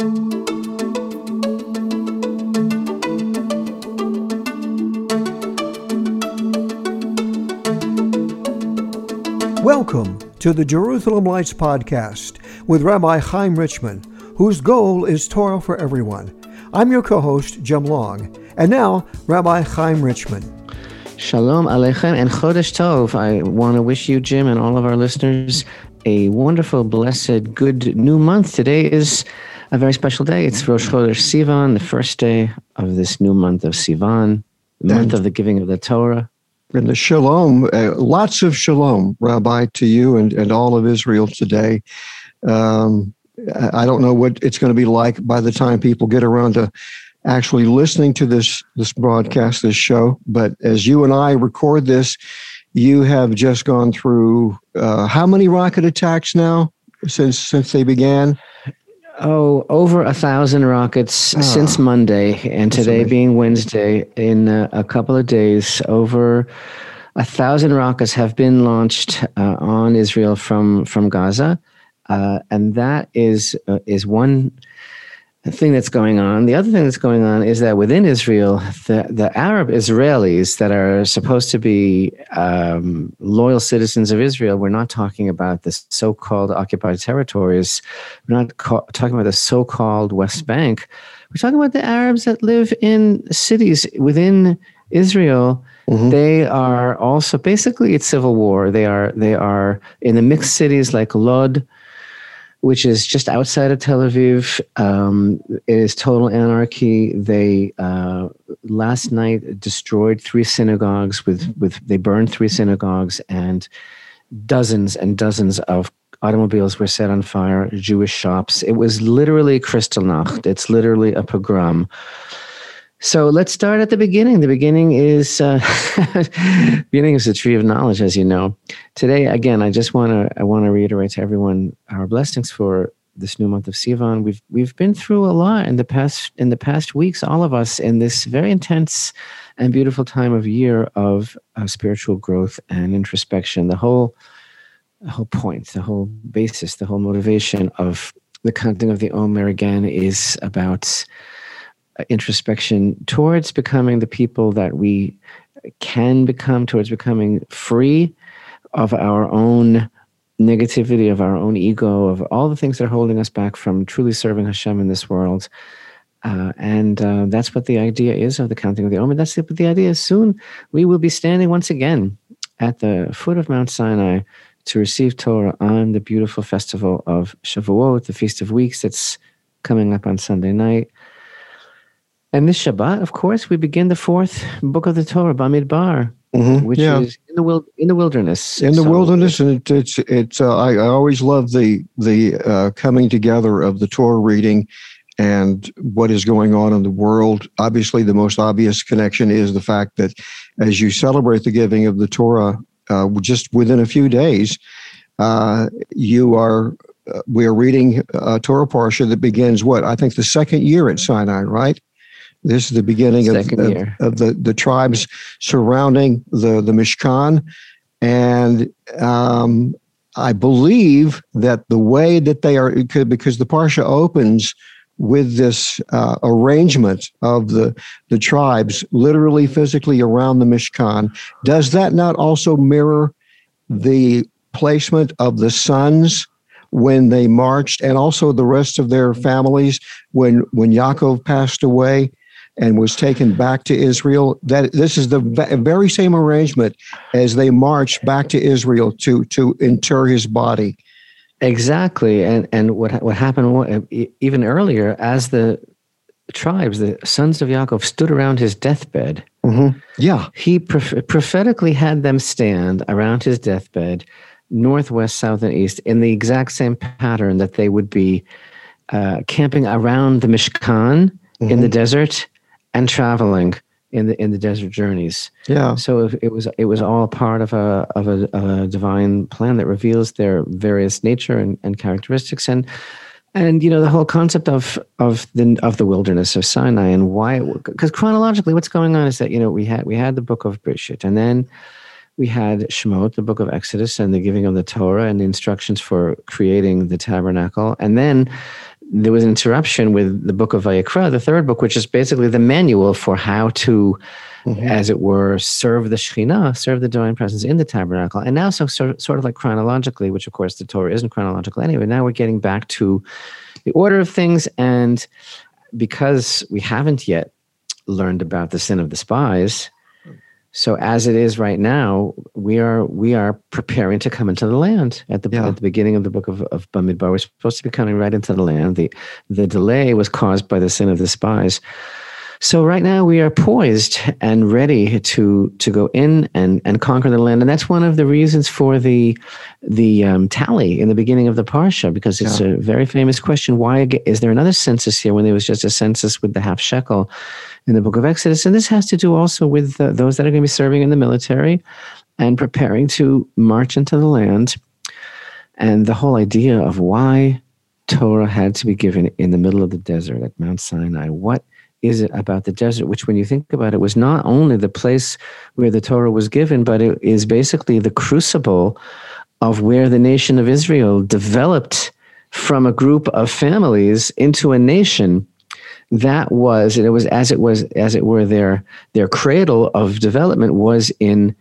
Welcome to the Jerusalem Lights Podcast with Rabbi Chaim Richman, whose goal is Torah for everyone. I'm your co host, Jim Long. And now, Rabbi Chaim Richman. Shalom Aleichem and Chodesh Tov. I want to wish you, Jim, and all of our listeners a wonderful, blessed, good new month. Today is a very special day. It's Rosh Chodesh Sivan, the first day of this new month of Sivan, the month of the giving of the Torah. And the shalom, uh, lots of shalom, Rabbi, to you and, and all of Israel today. Um, I don't know what it's going to be like by the time people get around to actually listening to this this broadcast, this show. But as you and I record this, you have just gone through uh, how many rocket attacks now since since they began? Oh, over a thousand rockets oh, since Monday, and today being Wednesday. In uh, a couple of days, over a thousand rockets have been launched uh, on Israel from from Gaza, uh, and that is uh, is one thing that's going on. The other thing that's going on is that within Israel, the, the Arab Israelis that are supposed to be um, loyal citizens of Israel, we're not talking about the so called occupied territories. We're not ca- talking about the so called West Bank. We're talking about the Arabs that live in cities within Israel. Mm-hmm. They are also basically it's civil war. They are they are in the mixed cities like Lod, which is just outside of Tel Aviv. Um, it is total anarchy. They uh, last night destroyed three synagogues with with they burned three synagogues and dozens and dozens of automobiles were set on fire. Jewish shops. It was literally Kristallnacht. It's literally a pogrom. So let's start at the beginning. The beginning is uh, beginning is the tree of knowledge, as you know. Today, again, I just want to I want to reiterate to everyone our blessings for this new month of Sivan. We've we've been through a lot in the past in the past weeks, all of us, in this very intense and beautiful time of year of, of spiritual growth and introspection. The whole the whole point, the whole basis, the whole motivation of the counting of the Omer again is about introspection towards becoming the people that we can become, towards becoming free of our own negativity, of our own ego, of all the things that are holding us back from truly serving Hashem in this world. Uh, and uh, that's what the idea is of the counting of the Omer. That's what the idea. Soon we will be standing once again at the foot of Mount Sinai to receive Torah on the beautiful festival of Shavuot, the Feast of Weeks that's coming up on Sunday night. And this Shabbat, of course, we begin the fourth book of the Torah, Bamidbar, mm-hmm. which yeah. is in the wil- in the wilderness. In the so, wilderness, and it, it's it's. Uh, I, I, always love the the uh, coming together of the Torah reading and what is going on in the world. Obviously, the most obvious connection is the fact that as you celebrate the giving of the Torah, uh, just within a few days, uh, you are. Uh, we are reading a Torah parsha that begins what I think the second year at Sinai, right? This is the beginning of, of, of, the, the tribes surrounding the, the Mishkan. And um, I believe that the way that they are, because the Parsha opens with this uh, arrangement of the, the tribes literally physically around the Mishkan, does that not also mirror the placement of the sons when they marched and also the rest of their families when, when Yaakov passed away? And was taken back to Israel. That this is the very same arrangement as they marched back to Israel to to inter his body. Exactly, and and what what happened even earlier as the tribes, the sons of Yaakov, stood around his deathbed. Mm-hmm. Yeah, he prophetically had them stand around his deathbed, northwest, south, and east, in the exact same pattern that they would be uh, camping around the Mishkan mm-hmm. in the mm-hmm. desert and traveling in the in the desert journeys. Yeah. So it was it was all part of a of a, a divine plan that reveals their various nature and, and characteristics and and you know the whole concept of of the of the wilderness of Sinai and why because chronologically what's going on is that you know we had we had the book of Breshit and then we had Shemot, the book of Exodus, and the giving of the Torah and the instructions for creating the tabernacle, and then there was an interruption with the book of Vayikra, the third book, which is basically the manual for how to, mm-hmm. as it were, serve the Shekhinah, serve the divine presence in the tabernacle. And now, so sort, sort of like chronologically, which of course the Torah isn't chronological anyway, now we're getting back to the order of things. And because we haven't yet learned about the sin of the spies, so as it is right now, we are we are preparing to come into the land at the yeah. at the beginning of the book of, of Bamidbar. We're supposed to be coming right into the land. The the delay was caused by the sin of the spies. So right now we are poised and ready to to go in and and conquer the land, and that's one of the reasons for the the um, tally in the beginning of the parsha because it's yeah. a very famous question: Why is there another census here when there was just a census with the half shekel? in the book of Exodus. And this has to do also with uh, those that are going to be serving in the military and preparing to march into the land. And the whole idea of why Torah had to be given in the middle of the desert at Mount Sinai. What is it about the desert, which, when you think about it, was not only the place where the Torah was given, but it is basically the crucible of where the nation of Israel developed from a group of families into a nation that was and it was as it was as it were their their cradle of development was in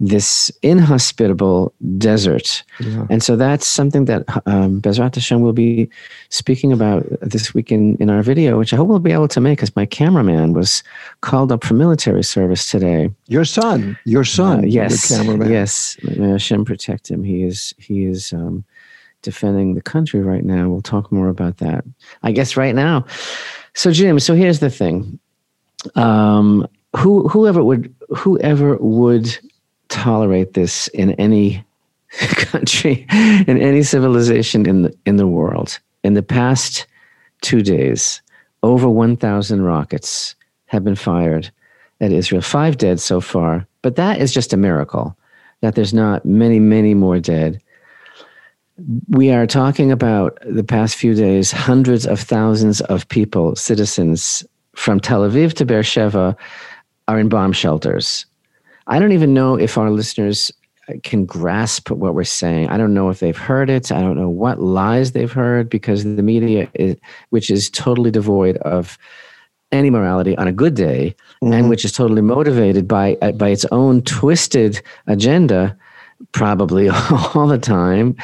this inhospitable desert. Yeah. And so that's something that um, Bezrat Hashem will be speaking about this week in, in our video, which I hope we'll be able to make because my cameraman was called up for military service today. Your son, your son, uh, yes, yes. May Hashem protect him. He is, he is um, defending the country right now. We'll talk more about that. I guess right now so Jim, so here's the thing. Um, who whoever would whoever would tolerate this in any country, in any civilization in the in the world, in the past two days, over 1,000 rockets have been fired at Israel. Five dead so far, but that is just a miracle that there's not many, many more dead we are talking about the past few days, hundreds of thousands of people, citizens from Tel Aviv to Beersheba, are in bomb shelters. I don't even know if our listeners can grasp what we're saying. I don't know if they've heard it. I don't know what lies they've heard because the media, is, which is totally devoid of any morality on a good day, mm-hmm. and which is totally motivated by by its own twisted agenda, probably all the time.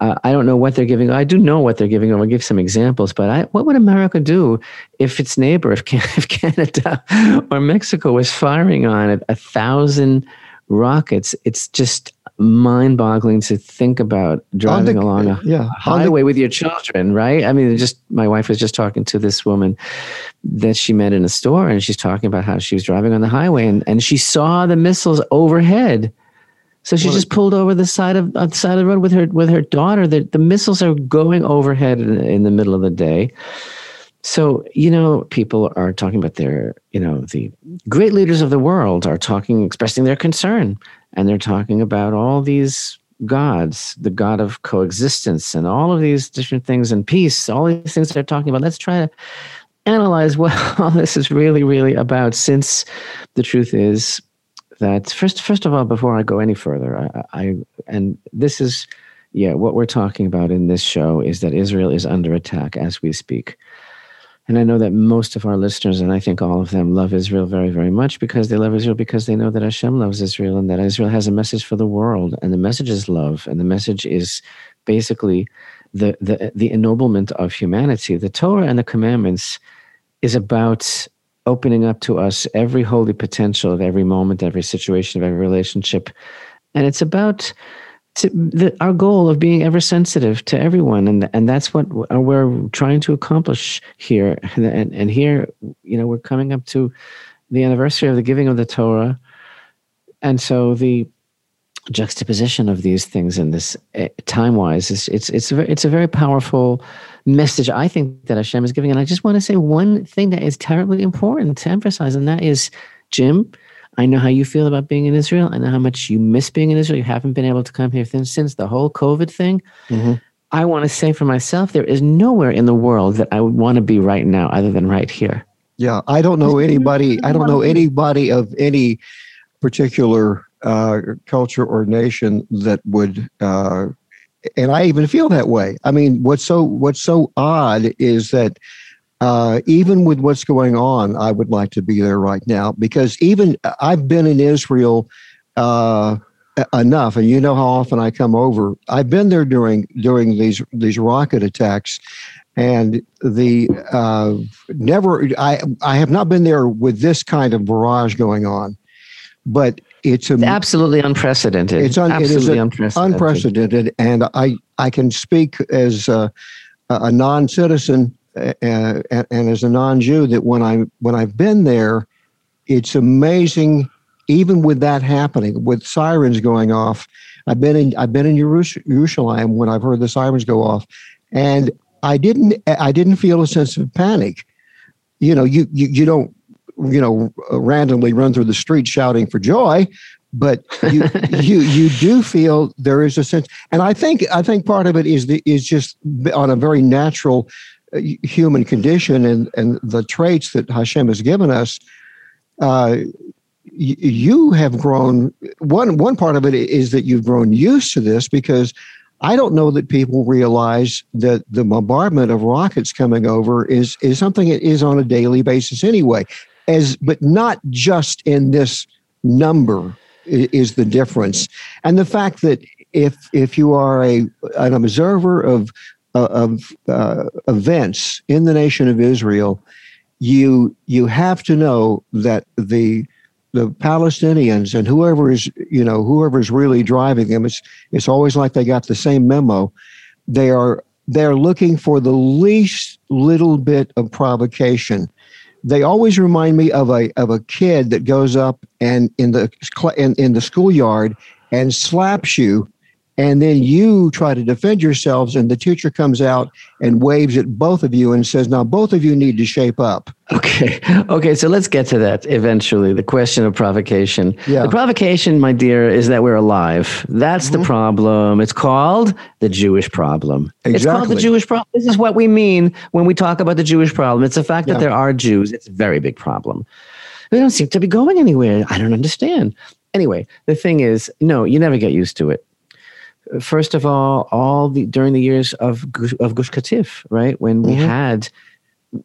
Uh, I don't know what they're giving. I do know what they're giving. I'll give some examples. But I, what would America do if its neighbor, if, if Canada or Mexico was firing on it a thousand rockets? It's just mind-boggling to think about driving the, along a yeah, highway with your children, right? I mean, just my wife was just talking to this woman that she met in a store, and she's talking about how she was driving on the highway, and, and she saw the missiles overhead so she just pulled over the side of uh, the side of the road with her with her daughter. The, the missiles are going overhead in, in the middle of the day. So, you know, people are talking about their, you know, the great leaders of the world are talking, expressing their concern. And they're talking about all these gods, the God of coexistence, and all of these different things and peace, all these things they're talking about. Let's try to analyze what all this is really, really about, since the truth is that first first of all before i go any further I, I, and this is yeah what we're talking about in this show is that israel is under attack as we speak. And i know that most of our listeners and i think all of them love israel very very much because they love israel because they know that hashem loves israel and that israel has a message for the world. And the message is love. And the message is basically the the, the ennoblement of humanity. The torah and the commandments is about opening up to us every holy potential of every moment, every situation, of every relationship. And it's about the, our goal of being ever sensitive to everyone. And, and that's what uh, we're trying to accomplish here. And, and here, you know, we're coming up to the anniversary of the giving of the Torah. And so the juxtaposition of these things in this eh, time wise is it's, it's, a, it's a very powerful message I think that Hashem is giving. And I just want to say one thing that is terribly important to emphasize, and that is, Jim, I know how you feel about being in Israel. I know how much you miss being in Israel. You haven't been able to come here since, since the whole COVID thing. Mm-hmm. I want to say for myself, there is nowhere in the world that I would want to be right now other than right here. Yeah, I don't know anybody. I don't know anybody of any particular uh, culture or nation that would uh, and I even feel that way. I mean, what's so what's so odd is that uh, even with what's going on, I would like to be there right now because even I've been in Israel uh, enough, and you know how often I come over. I've been there during during these these rocket attacks, and the uh, never I I have not been there with this kind of barrage going on, but it's, a, it's absolutely unprecedented. It's un, absolutely it unprecedented. unprecedented, and I I can speak as a, a non citizen and, uh, uh, and as a non-Jew that when I when I've been there, it's amazing. Even with that happening, with sirens going off, I've been in I've been in Jerusalem when I've heard the sirens go off, and I didn't I didn't feel a sense of panic. You know, you you, you don't you know randomly run through the street shouting for joy, but you you you do feel there is a sense, and I think I think part of it is the is just on a very natural human condition and, and the traits that Hashem has given us, uh, you have grown. One one part of it is that you've grown used to this because I don't know that people realize that the bombardment of rockets coming over is is something that is on a daily basis anyway. As but not just in this number is the difference, and the fact that if if you are a an observer of uh, of uh, events in the nation of Israel, you you have to know that the the Palestinians and whoever is you know whoever is really driving them, it's it's always like they got the same memo. They are they're looking for the least little bit of provocation. They always remind me of a of a kid that goes up and in the in, in the schoolyard and slaps you and then you try to defend yourselves and the teacher comes out and waves at both of you and says now both of you need to shape up. Okay. Okay so let's get to that eventually the question of provocation. Yeah. the provocation my dear is that we're alive. That's mm-hmm. the problem. It's called the jewish problem. Exactly. it's called the jewish problem. This is what we mean when we talk about the jewish problem. It's the fact yeah. that there are jews. It's a very big problem. They don't seem to be going anywhere. I don't understand. Anyway the thing is no you never get used to it first of all, all the during the years of of Gush Katif, right when we mm-hmm. had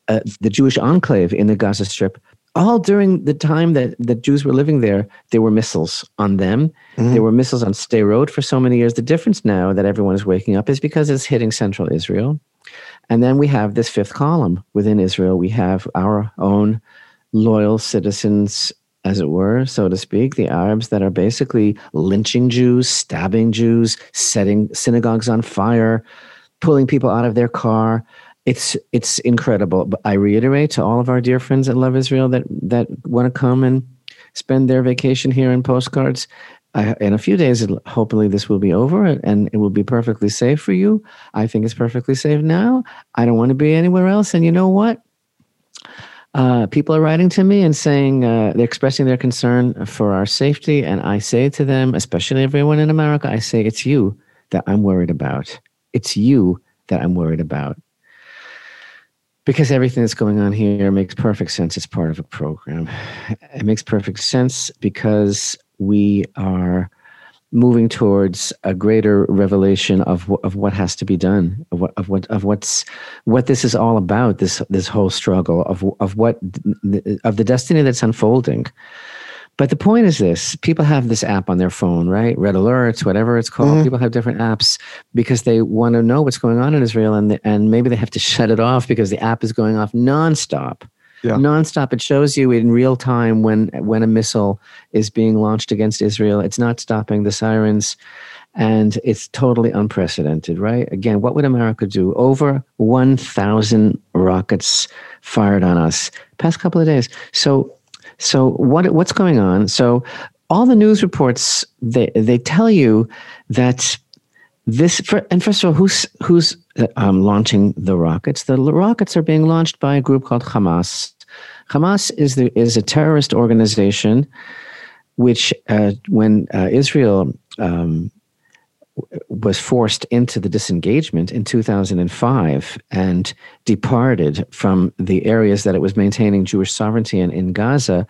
uh, the Jewish enclave in the Gaza Strip, all during the time that the Jews were living there, there were missiles on them. Mm-hmm. There were missiles on Sderot for so many years. The difference now that everyone is waking up is because it's hitting central Israel. And then we have this fifth column within Israel. We have our own loyal citizens as it were, so to speak, the Arabs that are basically lynching Jews, stabbing Jews, setting synagogues on fire, pulling people out of their car. It's it's incredible. But I reiterate to all of our dear friends that love Israel that that want to come and spend their vacation here in postcards. I, in a few days, hopefully, this will be over and it will be perfectly safe for you. I think it's perfectly safe now. I don't want to be anywhere else. And you know what? Uh, people are writing to me and saying uh, they're expressing their concern for our safety. And I say to them, especially everyone in America, I say, it's you that I'm worried about. It's you that I'm worried about. Because everything that's going on here makes perfect sense. It's part of a program. It makes perfect sense because we are moving towards a greater revelation of of what has to be done of what of what of what's what this is all about this this whole struggle of of what of the destiny that's unfolding. But the point is this people have this app on their phone right? Red alerts whatever it's called. Mm-hmm. people have different apps because they want to know what's going on in israel and the, and maybe they have to shut it off because the app is going off nonstop yeah. nonstop. It shows you in real time when when a missile is being launched against Israel. It's not stopping the sirens, and it's totally unprecedented, right? Again, what would America do? Over one thousand rockets fired on us past couple of days. So, so what what's going on? So, all the news reports they they tell you that this for, and first of all, who's who's um, launching the rockets? The rockets are being launched by a group called Hamas. Hamas is the is a terrorist organization, which uh, when uh, Israel um, was forced into the disengagement in 2005 and departed from the areas that it was maintaining Jewish sovereignty in, in Gaza,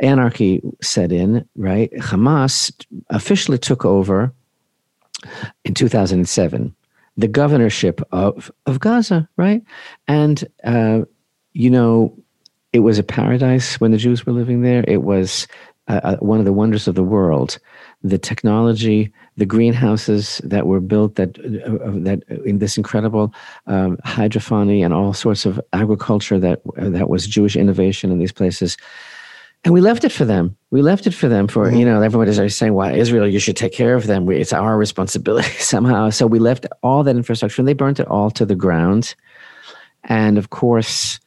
anarchy set in. Right, Hamas officially took over in 2007 the governorship of, of Gaza, right? And, uh, you know, it was a paradise when the Jews were living there. It was uh, uh, one of the wonders of the world. The technology, the greenhouses that were built, that uh, uh that in this incredible um, and all sorts of agriculture that that was Jewish innovation in these places and we left it for them. We left it for them for, mm-hmm. you know, everybody's always saying, why Israel, you should take care of them. We, it's our responsibility somehow. So we left all that infrastructure and they burnt it all to the ground. And of course,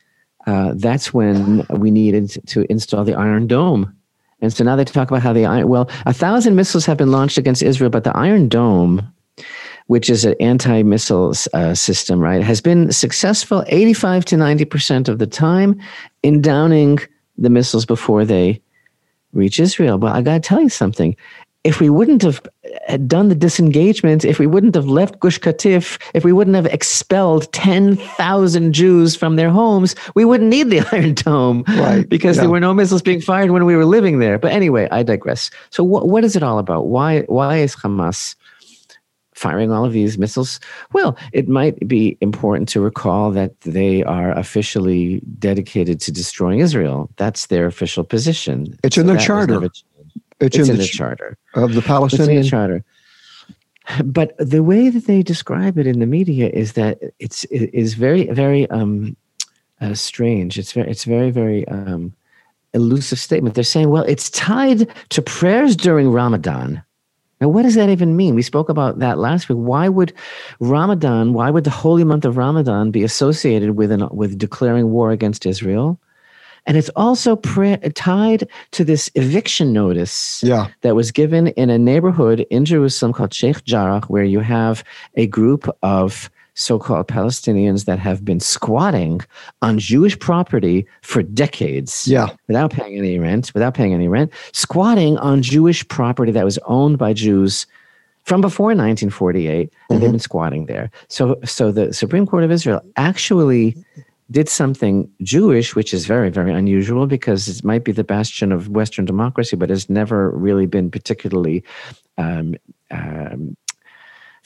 uh, that's when we needed to install the Iron Dome. And so now they talk about how the iron, well, a thousand missiles have been launched against Israel, but the Iron Dome, which is an anti missile uh, system, right, has been successful 85 to 90% of the time in downing the missiles before they reach Israel. But I got to tell you something. If we wouldn't have done the disengagement, if we wouldn't have left Gush Katif, if we wouldn't have expelled 10,000 Jews from their homes, we wouldn't need the Iron Dome right. because yeah. there were no missiles being fired when we were living there. But anyway, I digress. So, what, what is it all about? Why, why is Hamas firing all of these missiles? Well, it might be important to recall that they are officially dedicated to destroying Israel. That's their official position. It's so in their charter. It's, it's, in, in the, the, charter of the Palestinian the charter. But the way that they describe it in the media is that it's it is very very um, uh, strange. It's very it's very very um, elusive statement. They're saying, well, it's tied to prayers during Ramadan. Now, what does that even mean? We spoke about that last week. Why would Ramadan, why would the holy month of Ramadan be associated with, an, with declaring war against Israel? And it's also pre- tied to this eviction notice yeah. that was given in a neighborhood in Jerusalem called Sheikh Jarrah, where you have a group of so called Palestinians that have been squatting on Jewish property for decades yeah. without paying any rent, without paying any rent, squatting on Jewish property that was owned by Jews from before 1948, mm-hmm. and they've mm-hmm. been squatting there. So, so the Supreme Court of Israel actually did something Jewish, which is very, very unusual because it might be the bastion of Western democracy, but has never really been particularly um, um,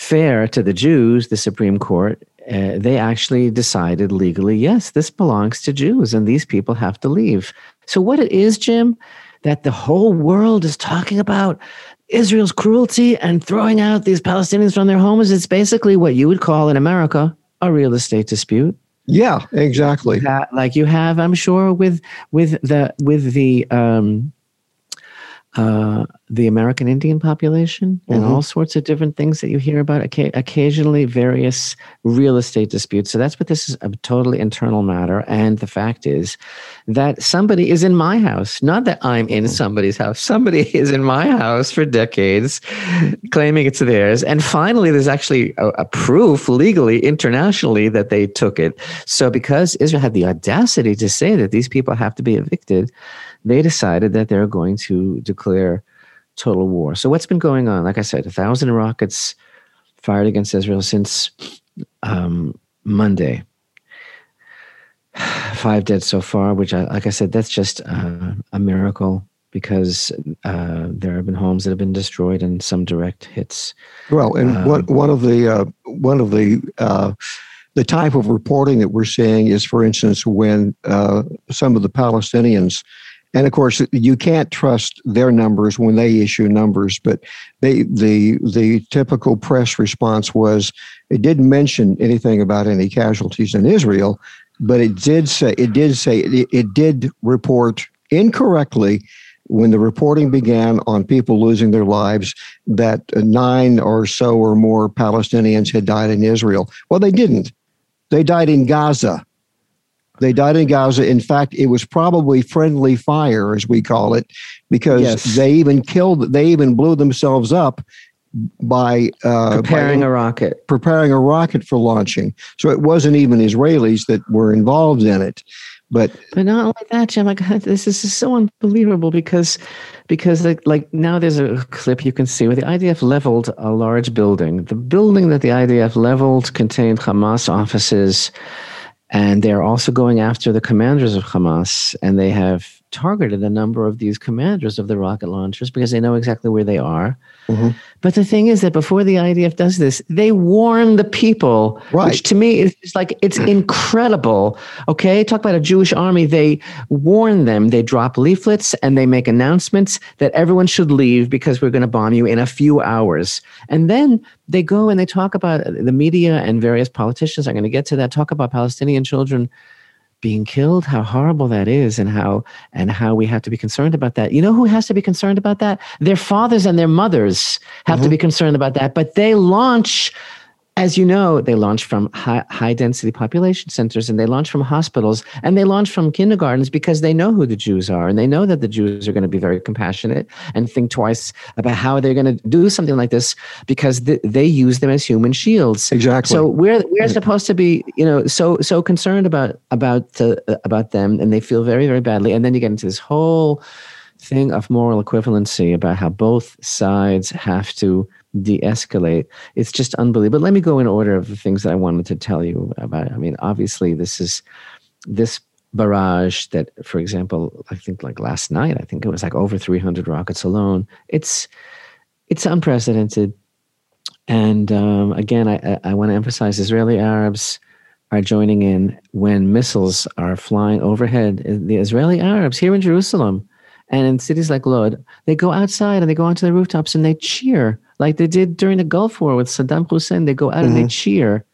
fair to the Jews, the Supreme Court, uh, they actually decided legally, yes, this belongs to Jews and these people have to leave. So, what it is, Jim, that the whole world is talking about Israel's cruelty and throwing out these Palestinians from their homes, it's basically what you would call in America a real estate dispute. Yeah, exactly. That, like you have, I'm sure, with with the with the um, uh, the American Indian population and mm-hmm. all sorts of different things that you hear about. Occasionally, various real estate disputes. So that's what this is a totally internal matter. And the fact is that somebody is in my house. Not that I'm in somebody's house. Somebody is in my house for decades, claiming it's theirs. And finally, there's actually a, a proof legally, internationally, that they took it. So because Israel had the audacity to say that these people have to be evicted they decided that they're going to declare total war. So what's been going on? Like I said, a thousand rockets fired against Israel since um, Monday. Five dead so far, which, I, like I said, that's just uh, a miracle because uh, there have been homes that have been destroyed and some direct hits. Well, and um, one one of the uh, one of the uh, the type of reporting that we're seeing is, for instance, when uh, some of the Palestinians and of course, you can't trust their numbers when they issue numbers. But they, the the typical press response was it didn't mention anything about any casualties in Israel, but it did say it did say it, it did report incorrectly when the reporting began on people losing their lives that nine or so or more Palestinians had died in Israel. Well, they didn't. They died in Gaza. They died in Gaza. In fact, it was probably friendly fire, as we call it, because yes. they even killed, they even blew themselves up by uh, preparing by, a rocket. Preparing a rocket for launching. So it wasn't even Israelis that were involved in it. But but not only that, Jim. Like this is so unbelievable because because like, like now there's a clip you can see where the IDF leveled a large building. The building that the IDF leveled contained Hamas offices and they're also going after the commanders of Hamas, and they have targeted a number of these commanders of the rocket launchers because they know exactly where they are. Mm-hmm. But the thing is that before the IDF does this, they warn the people, right. which to me is like it's incredible. Okay, talk about a Jewish army. They warn them. They drop leaflets and they make announcements that everyone should leave because we're going to bomb you in a few hours. And then they go and they talk about the media and various politicians. I'm going to get to that. Talk about Palestinian children being killed how horrible that is and how and how we have to be concerned about that you know who has to be concerned about that their fathers and their mothers have mm-hmm. to be concerned about that but they launch as you know, they launch from high, high, density population centers and they launch from hospitals and they launch from kindergartens because they know who the Jews are and they know that the Jews are going to be very compassionate and think twice about how they're going to do something like this because th- they use them as human shields. Exactly. So we're we're supposed to be, you know, so so concerned about about uh, about them and they feel very very badly and then you get into this whole thing of moral equivalency about how both sides have to de-escalate. It's just unbelievable. But let me go in order of the things that i wanted to tell you about. I mean obviously this is this barrage that for example i think like last night i think it was like over 300 rockets alone. It's it's unprecedented. And um, again i, I want to emphasize israeli arabs are joining in when missiles are flying overhead. The israeli arabs here in jerusalem and in cities like lod they go outside and they go onto the rooftops and they cheer like they did during the Gulf War with Saddam Hussein. They go out mm-hmm. and they mm-hmm. cheer,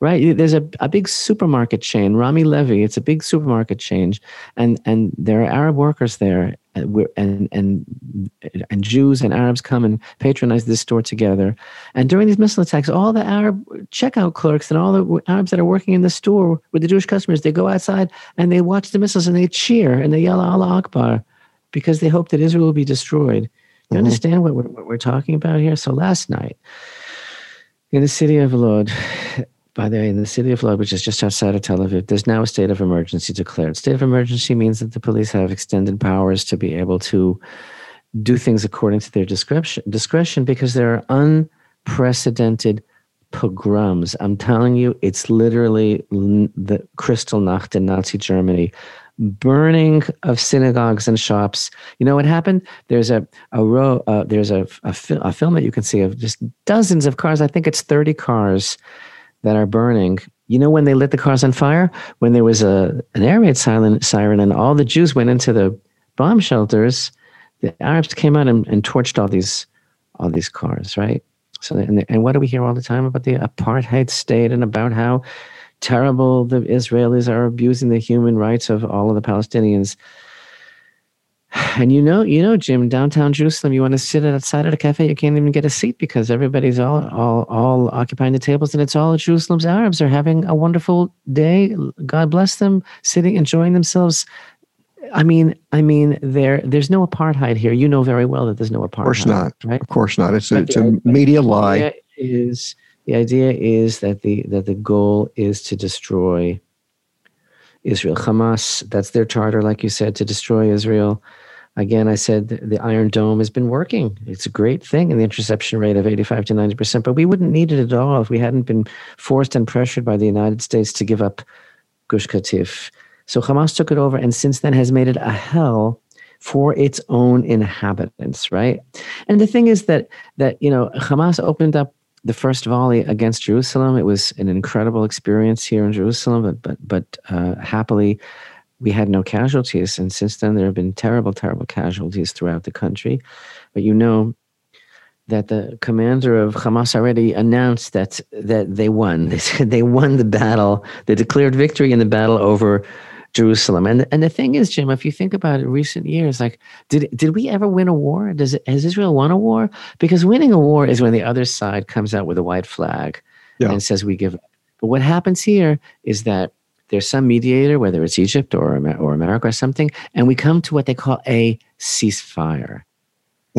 right? There's a, a big supermarket chain, Rami Levy. It's a big supermarket chain, and and there are Arab workers there, and and and, and Jews and Arabs come and patronize this store together. And during these missile attacks, all the Arab checkout clerks and all the Arabs that are working in the store with the Jewish customers, they go outside and they watch the missiles and they cheer and they yell Allah Akbar because they hope that Israel will be destroyed. You mm-hmm. understand what we're, what we're talking about here? So last night, in the city of Lod, by the way, in the city of Lod, which is just outside of Tel Aviv, there's now a state of emergency declared. State of emergency means that the police have extended powers to be able to do things according to their discretion, discretion because there are unprecedented pogroms. I'm telling you, it's literally the Kristallnacht in Nazi Germany burning of synagogues and shops. You know what happened? There's a a row. Uh, there's a a, a, film that you can see of just dozens of cars. I think it's thirty cars that are burning. You know when they lit the cars on fire? When there was a an air raid siren, siren and all the Jews went into the bomb shelters. The Arabs came out and, and torched all these all these cars, right? So and, and what do we hear all the time about the apartheid state and about how terrible the Israelis are abusing the human rights of all of the Palestinians. And you know, you know, Jim, downtown Jerusalem, you want to sit outside at a cafe, you can't even get a seat because everybody's all all all occupying the tables, and it's all Jerusalem's Arabs are having a wonderful day. God bless them, sitting enjoying themselves. I mean, I mean, there there's no apartheid here. You know very well that there's no apartheid. Of course not. Right? Of course not. It's a, it's a media lie. Is the idea is that the that the goal is to destroy Israel. Hamas, that's their charter, like you said, to destroy Israel. Again, I said the Iron Dome has been working. It's a great thing, and the interception rate of 85 to 90 percent. But we wouldn't need it at all if we hadn't been forced and pressured by the United States to give up Gush Katif. So Hamas took it over, and since then has made it a hell for its own inhabitants, right? And the thing is that that you know Hamas opened up the first volley against Jerusalem. It was an incredible experience here in Jerusalem, but but but uh, happily, we had no casualties. And since then, there have been terrible, terrible casualties throughout the country. But you know that the commander of Hamas already announced that that they won. They said they won the battle. They declared victory in the battle over Jerusalem. And and the thing is, Jim, if you think about it, recent years, like did did we ever win a war? Does it, has Israel won a war? Because winning a war is when the other side comes out with a white flag yeah. and says we give. up. But what happens here is that there's some mediator, whether it's Egypt or or America or something, and we come to what they call a ceasefire.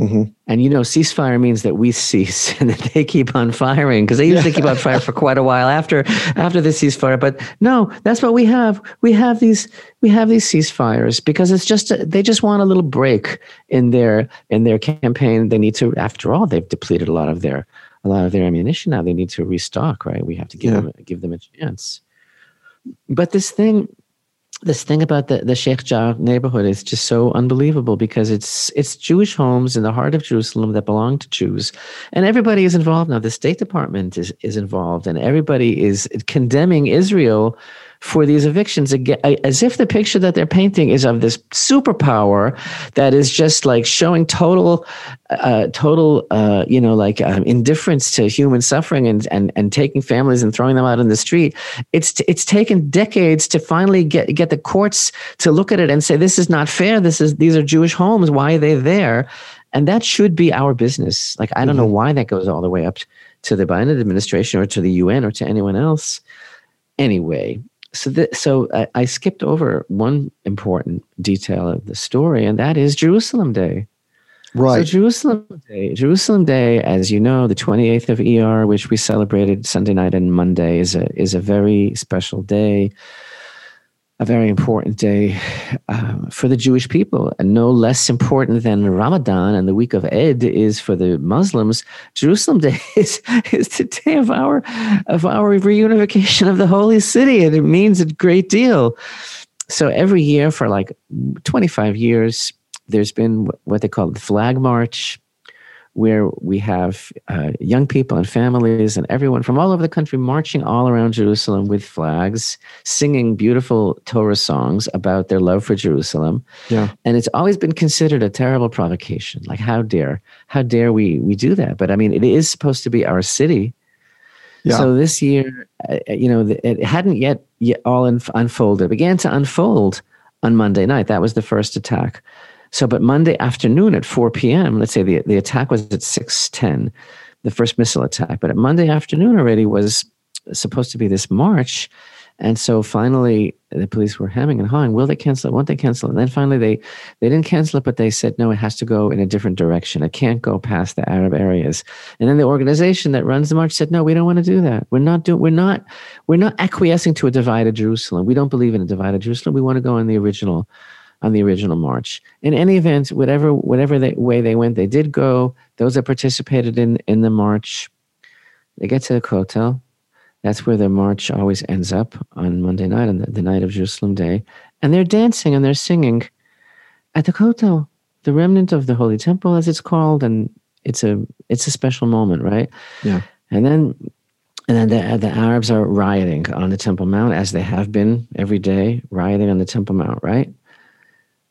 Mm-hmm. And you know, ceasefire means that we cease and that they keep on firing because they usually keep on fire for quite a while after after the ceasefire. But no, that's what we have. We have these we have these ceasefires because it's just a, they just want a little break in their in their campaign. They need to, after all, they've depleted a lot of their a lot of their ammunition now. They need to restock, right? We have to give yeah. them give them a chance. But this thing this thing about the, the Sheikh Jarrah neighborhood is just so unbelievable because it's it's Jewish homes in the heart of Jerusalem that belong to Jews. And everybody is involved now. The State Department is, is involved and everybody is condemning Israel for these evictions. As if the picture that they're painting is of this superpower that is just like showing total uh, total uh, you know like um, indifference to human suffering and, and and taking families and throwing them out in the street. It's t- it's taken decades to finally get get the courts to look at it and say this is not fair. This is these are Jewish homes. Why are they there? And that should be our business. Like I don't mm-hmm. know why that goes all the way up to the Biden administration or to the UN or to anyone else. Anyway so the, so I, I, skipped over one important detail of the story, and that is Jerusalem Day. Right. So Jerusalem Day, Jerusalem Day, as you know, the 28th of ER, which we celebrated Sunday night and Monday, is a is a very special day a very important day uh, for the Jewish people, and no less important than Ramadan and the week of Eid is for the Muslims. Jerusalem Day is, is the day of our of our reunification of the holy city, and it means a great deal. So every year for like 25 years, there's been what they call the flag march, where we have uh, young people and families and everyone from all over the country marching all around Jerusalem with flags, singing beautiful Torah songs about their love for Jerusalem. Yeah. And it's always been considered a terrible provocation. Like, how dare, how dare we we do that? But I mean, it is supposed to be our city. Yeah. So this year, uh, you know, it hadn't yet, yet all unfolded. It began to unfold on Monday night. That was the first attack. So, but Monday afternoon at 4 p.m., let's say the, the attack was at 6:10, the first missile attack, but at Monday afternoon already was supposed to be this march. And so finally, the police were hemming and hawing. Will they cancel it? Won't they cancel it? And then finally, they they didn't cancel it, but they said no. It has to go in a different direction. It can't go past the Arab areas. And then the organization that runs the march said, no, we don't want to do that. We're not doing. We're not. We're not acquiescing to a divided Jerusalem. We don't believe in a divided Jerusalem. We want to go in the original on the original march. In any event, whatever whatever they, way they went, they did go. Those that participated in in the march, they get to the Kotel. That's where the march always ends up on Monday night, on the, the night of Jerusalem Day, and they're dancing and they're singing at the Kotel, the remnant of the Holy Temple, as it's called, and it's a it's a special moment, right? Yeah. And then and then the, the Arabs are rioting on the Temple Mount, as they have been every day, rioting on the Temple Mount, right?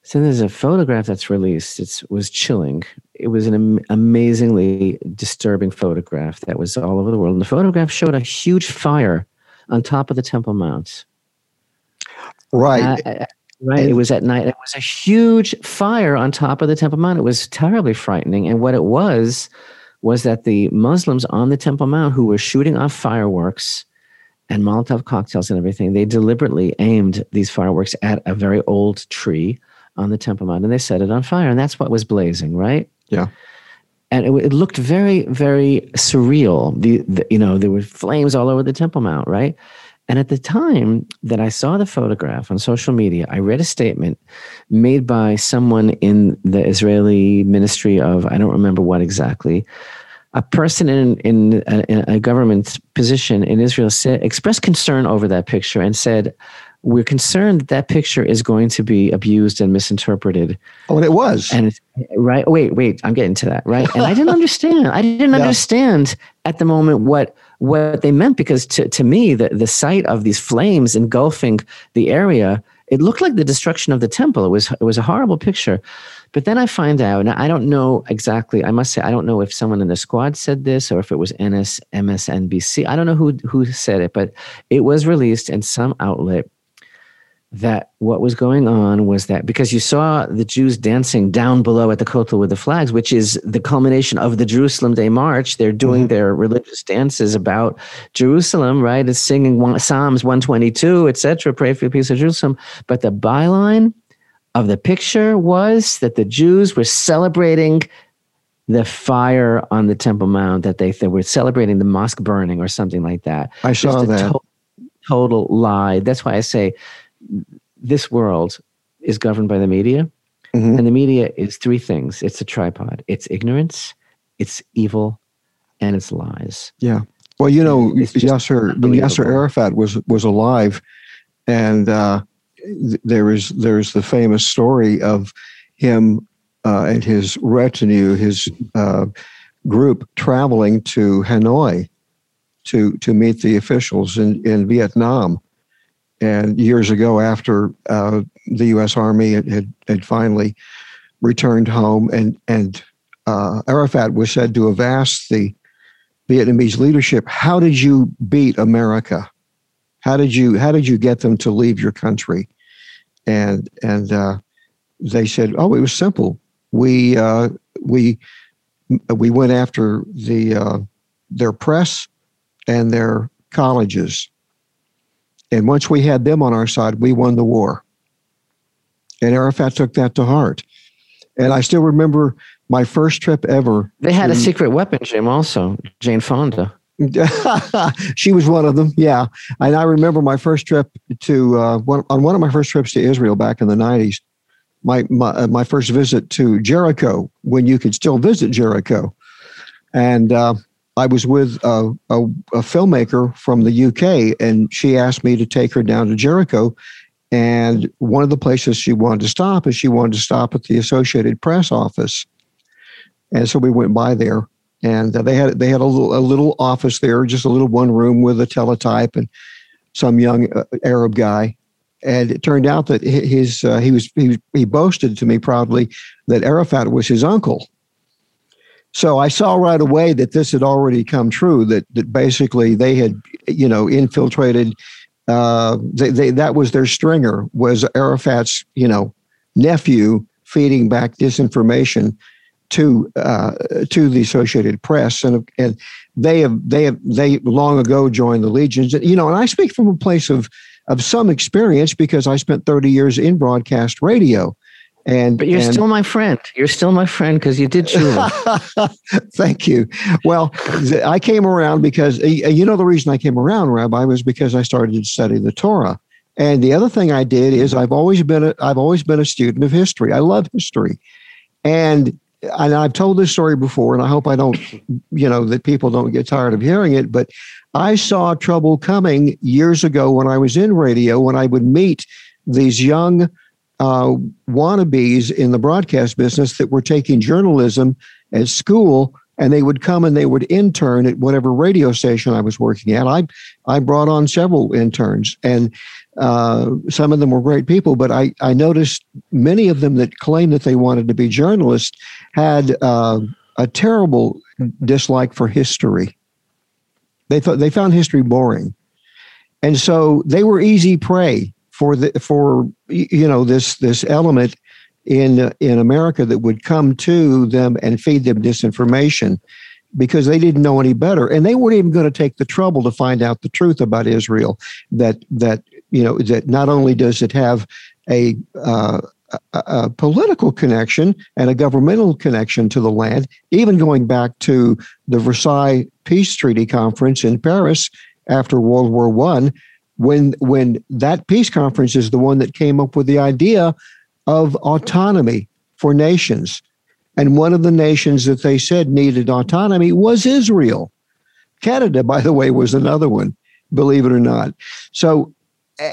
So there's a photograph that's released. It was chilling. It was an am- amazingly disturbing photograph that was all over the world. And the photograph showed a huge fire on top of the Temple Mount. Right. Uh, uh, right. And it was at night. It was a huge fire on top of the Temple Mount. It was terribly frightening. And what it was was that the Muslims on the Temple Mount who were shooting off fireworks and Molotov cocktails and everything, they deliberately aimed these fireworks at a very old tree on the Temple Mount and they set it on fire. And that's what was blazing, right? Yeah. And it, it looked very, very surreal. The, the, you know, there were flames all over the Temple Mount, right? And at the time that I saw the photograph on social media, I read a statement made by someone in the Israeli Ministry of, I don't remember what exactly, a person in, in, a, in a government position in Israel said, expressed concern over that picture and said, we're concerned that that picture is going to be abused and misinterpreted. Oh, and it was. And right. Wait, wait. I'm getting to that. Right. And I didn't understand. I didn't yeah. understand at the moment what what they meant because to to me the the sight of these flames engulfing the area it looked like the destruction of the temple. It was it was a horrible picture. But then I find out, and I don't know exactly. I must say, I don't know if someone in the squad said this or if it was NS MSNBC. I don't know who who said it, but it was released in some outlet that what was going on was that because you saw the Jews dancing down below at the Kotel with the flags, which is the culmination of the Jerusalem Day March. They're doing mm-hmm. their religious dances about Jerusalem, right? It's singing one, Psalms 122, etc. Pray for the peace of Jerusalem. But the byline of the picture was that the Jews were celebrating the fire on the Temple Mount, that they, they were celebrating the mosque burning or something like that. I saw that. To- total lie. That's why I say this world is governed by the media, mm-hmm. and the media is three things it's a tripod it's ignorance, it's evil, and it's lies. Yeah. Well, you know, Yasser, when Yasser Arafat was was alive, and uh, there is there's the famous story of him uh, and his retinue, his uh, group traveling to Hanoi to to meet the officials in, in Vietnam. And years ago, after uh, the U.S. Army had, had, finally returned home, and and uh, Arafat was said to have asked the Vietnamese leadership, "How did you beat America? How did you how did you get them to leave your country?" And and uh, they said, "Oh, it was simple. We uh, we we went after the uh, their press and their colleges. And once we had them on our side, we won the war. And Arafat took that to heart. And I still remember my first trip ever. They had to, a secret weapon, Jim, also, Jane Fonda. she was one of them, yeah. And I remember my first trip to, uh, one, on one of my first trips to Israel back in the 90s, my, my, uh, my first visit to Jericho, when you could still visit Jericho. And uh, I was with a, a, a, filmmaker from the UK, and she asked me to take her down to Jericho. And one of the places she wanted to stop is she wanted to stop at the Associated Press office. And so we went by there, and uh, they had they had a little, a little office there, just a little one room with a teletype and some young uh, Arab guy. And it turned out that his uh, he was he, he boasted to me proudly that Arafat was his uncle so I saw right away that this had already come true. That that basically they had, you know, infiltrated. Uh, they, they that was their stringer was Arafat's, you know, nephew feeding back disinformation to uh, to the Associated Press, and and they have they have they long ago joined the legions. You know, and I speak from a place of of some experience because I spent 30 years in broadcast radio. And but you're and, still my friend. You're still my friend because you did shula. Thank you. Well, I came around because you know the reason I came around, Rabbi, was because I started to study the Torah. And the other thing I did is I've always been a, I've always been a student of history. I love history, and and I've told this story before, and I hope I don't, you know, that people don't get tired of hearing it. But I saw trouble coming years ago when I was in radio when I would meet these young uh, wannabes in the broadcast business that were taking journalism at school and they would come and they would intern at whatever radio station I was working at. I I brought on several interns, and uh, some of them were great people. But I I noticed many of them that claimed that they wanted to be journalists had uh, a terrible dislike for history. They thought they found history boring, and so they were easy prey for the for you know this this element in in America that would come to them and feed them disinformation because they didn't know any better. And they weren't even going to take the trouble to find out the truth about Israel that that you know that not only does it have a uh, a, political connection and a governmental connection to the land, even going back to the Versailles Peace Treaty Conference in Paris after World War One, when when that peace conference is the one that came up with the idea of autonomy for nations. And one of the nations that they said needed autonomy was Israel. Canada by the way was another one believe it or not. So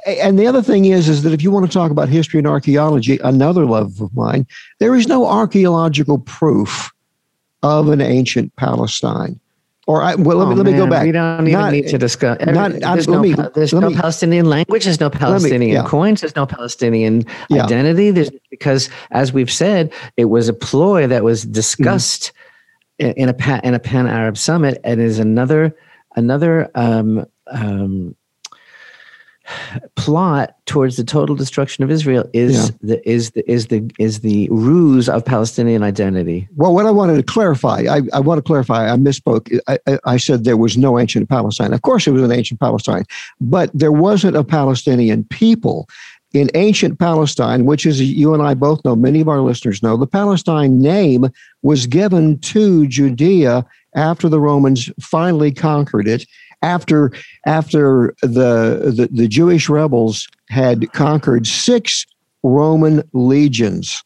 and the other thing is is that if you want to talk about history and archaeology another love of mine there is no archaeological proof of an ancient palestine or I, well, let me, oh, let me go back. We don't even not, need to discuss. Not, there's no, me, there's no me, Palestinian language. There's no Palestinian me, yeah. coins. There's no Palestinian yeah. identity. There's because, as we've said, it was a ploy that was discussed mm. in a in a pan Arab summit, and is another another um, um, plot towards the total destruction of Israel is yeah. the is the is the is the ruse of Palestinian identity. Well, what I wanted to clarify, I, I want to clarify. I misspoke. I, I, I said there was no ancient Palestine. Of course, it was an ancient Palestine, but there wasn't a Palestinian people in ancient Palestine, which is you and I both know. Many of our listeners know the Palestine name was given to Judea after the Romans finally conquered it after after the, the, the Jewish rebels had conquered six Roman legions,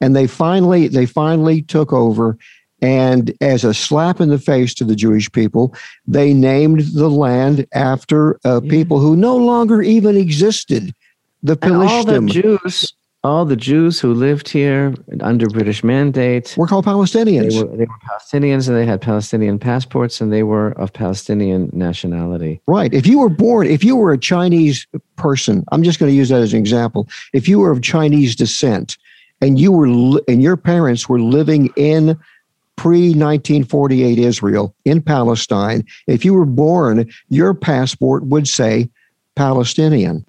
and they finally they finally took over. And as a slap in the face to the Jewish people, they named the land after uh, people who no longer even existed the And all the Jews, all the Jews who lived here under British mandate, were called Palestinians. they were, they were Palestinians and they had Palestinian passports and they were of Palestinian nationality. Right. If you were born, if you were a Chinese person, I'm just going to use that as an example. If you were of Chinese descent and you were and your parents were living in pre 1948 Israel in Palestine, if you were born, your passport would say Palestinian.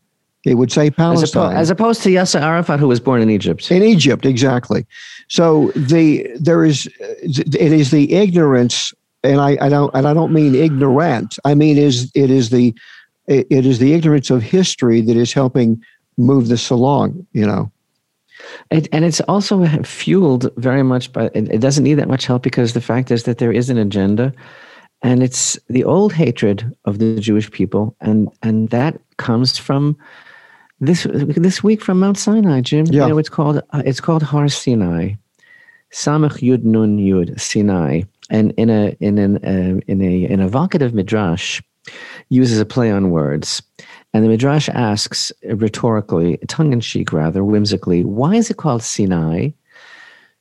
It would say As, Palestine. oppo- as opposed to Yasser Arafat, who was born in Egypt. in Egypt, exactly. So the there is it is the ignorance, and I, I don't and I don't mean ignorant. I mean is it is the it is the ignorance of history that is helping move this along. You know. It, and it's also fueled very much by, it, it doesn't need that much help because the fact is that there is an agenda and it's the old hatred of the Jewish people. And, and that comes from this, this week from Mount Sinai, Jim. Yeah. You know, it's called, uh, it's called Har Sinai. Samach Yud Nun Yud Sinai. And in a, in an, uh, in a, an evocative midrash uses a play on words. And the Midrash asks rhetorically, tongue in cheek rather, whimsically, why is it called Sinai?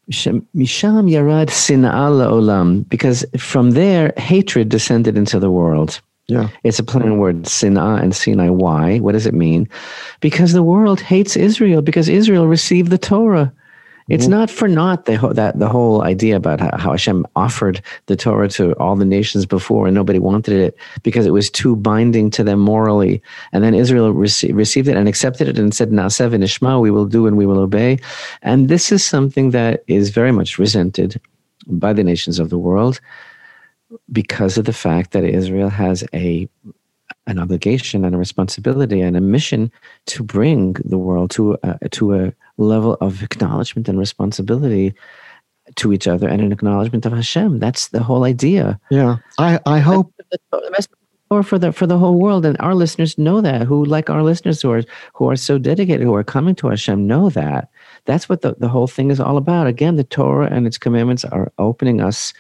Misham Yarad Sin'a Olam, because from there hatred descended into the world. Yeah. It's a plain word, words, Sin'a and Sinai. Why? What does it mean? Because the world hates Israel, because Israel received the Torah. It's not for naught the, that the whole idea about how, how Hashem offered the Torah to all the nations before and nobody wanted it because it was too binding to them morally. And then Israel rece- received it and accepted it and said, Na'aseh v'nishma, we will do and we will obey. And this is something that is very much resented by the nations of the world because of the fact that Israel has a an obligation and a responsibility and a mission to bring the world to a, to a level of acknowledgement and responsibility to each other and an acknowledgement of Hashem. That's the whole idea. Yeah. I I hope. Or for the for the whole world, and our listeners know that. Who like our listeners who are who are so dedicated, who are coming to Hashem, know that. That's what the, the whole thing is all about. Again, the Torah and its commandments are opening us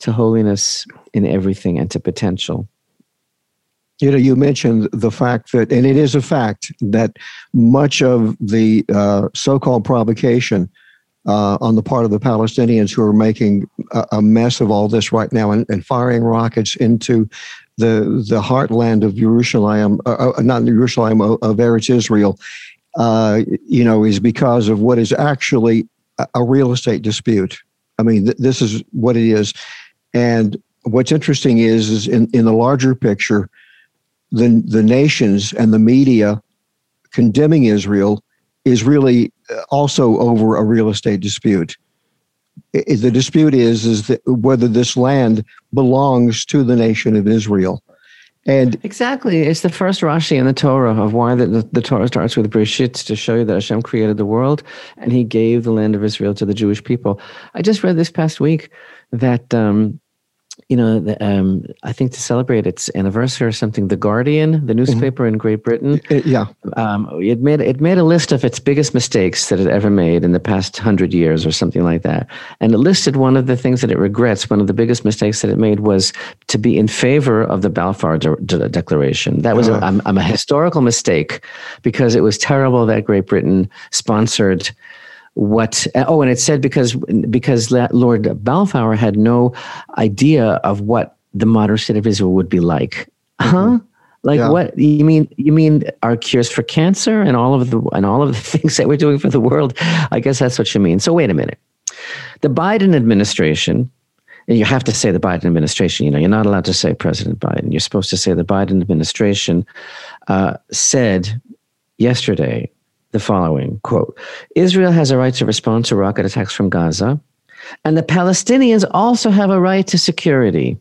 to holiness in everything and to potential. You know, you mentioned the fact that, and it is a fact that much of the uh, so-called provocation uh, on the part of the Palestinians who are making a, a mess of all this right now and, and firing rockets into the the heartland of Jerusalem, uh, uh, not Jerusalem, of, of Eretz Israel, uh, you know, is because of what is actually a, a real estate dispute. I mean, th- this is what it is. And what's interesting is, is in, in the larger picture, the the nations and the media condemning Israel is really uh, also over a real estate dispute. The dispute is is that whether this land belongs to the nation of Israel, and Exactly. It's the first Rashi in the Torah of why the, the, the Torah starts with Breshit to show you that Hashem created the world and he gave the land of Israel to the Jewish people. I just read this past week that, um, you know, the, um, I think to celebrate its anniversary or something, The Guardian, the newspaper in Great Britain, uh, yeah, um, it made it made a list of its biggest mistakes that it ever made in the past hundred years or something like that, and it listed one of the things that it regrets. One of the biggest mistakes that it made was to be in favor of the Balfour De- De- Declaration. That was a, Ah. um, um, a historical mistake because it was terrible that Great Britain sponsored what oh and it said because because lord balfour had no idea of what the modern state of israel would be like. Huh? Like Yeah. what you mean you mean our cures for cancer and all of the and all of the things that we're doing for the world? I guess that's what you mean. So wait a minute. The biden administration and you have to say the biden administration you know you're not allowed to say president biden. You're supposed to say the biden administration uh, said yesterday the following quote Israel has a right to respond to rocket attacks from Gaza, and the Palestinians also have a right to security.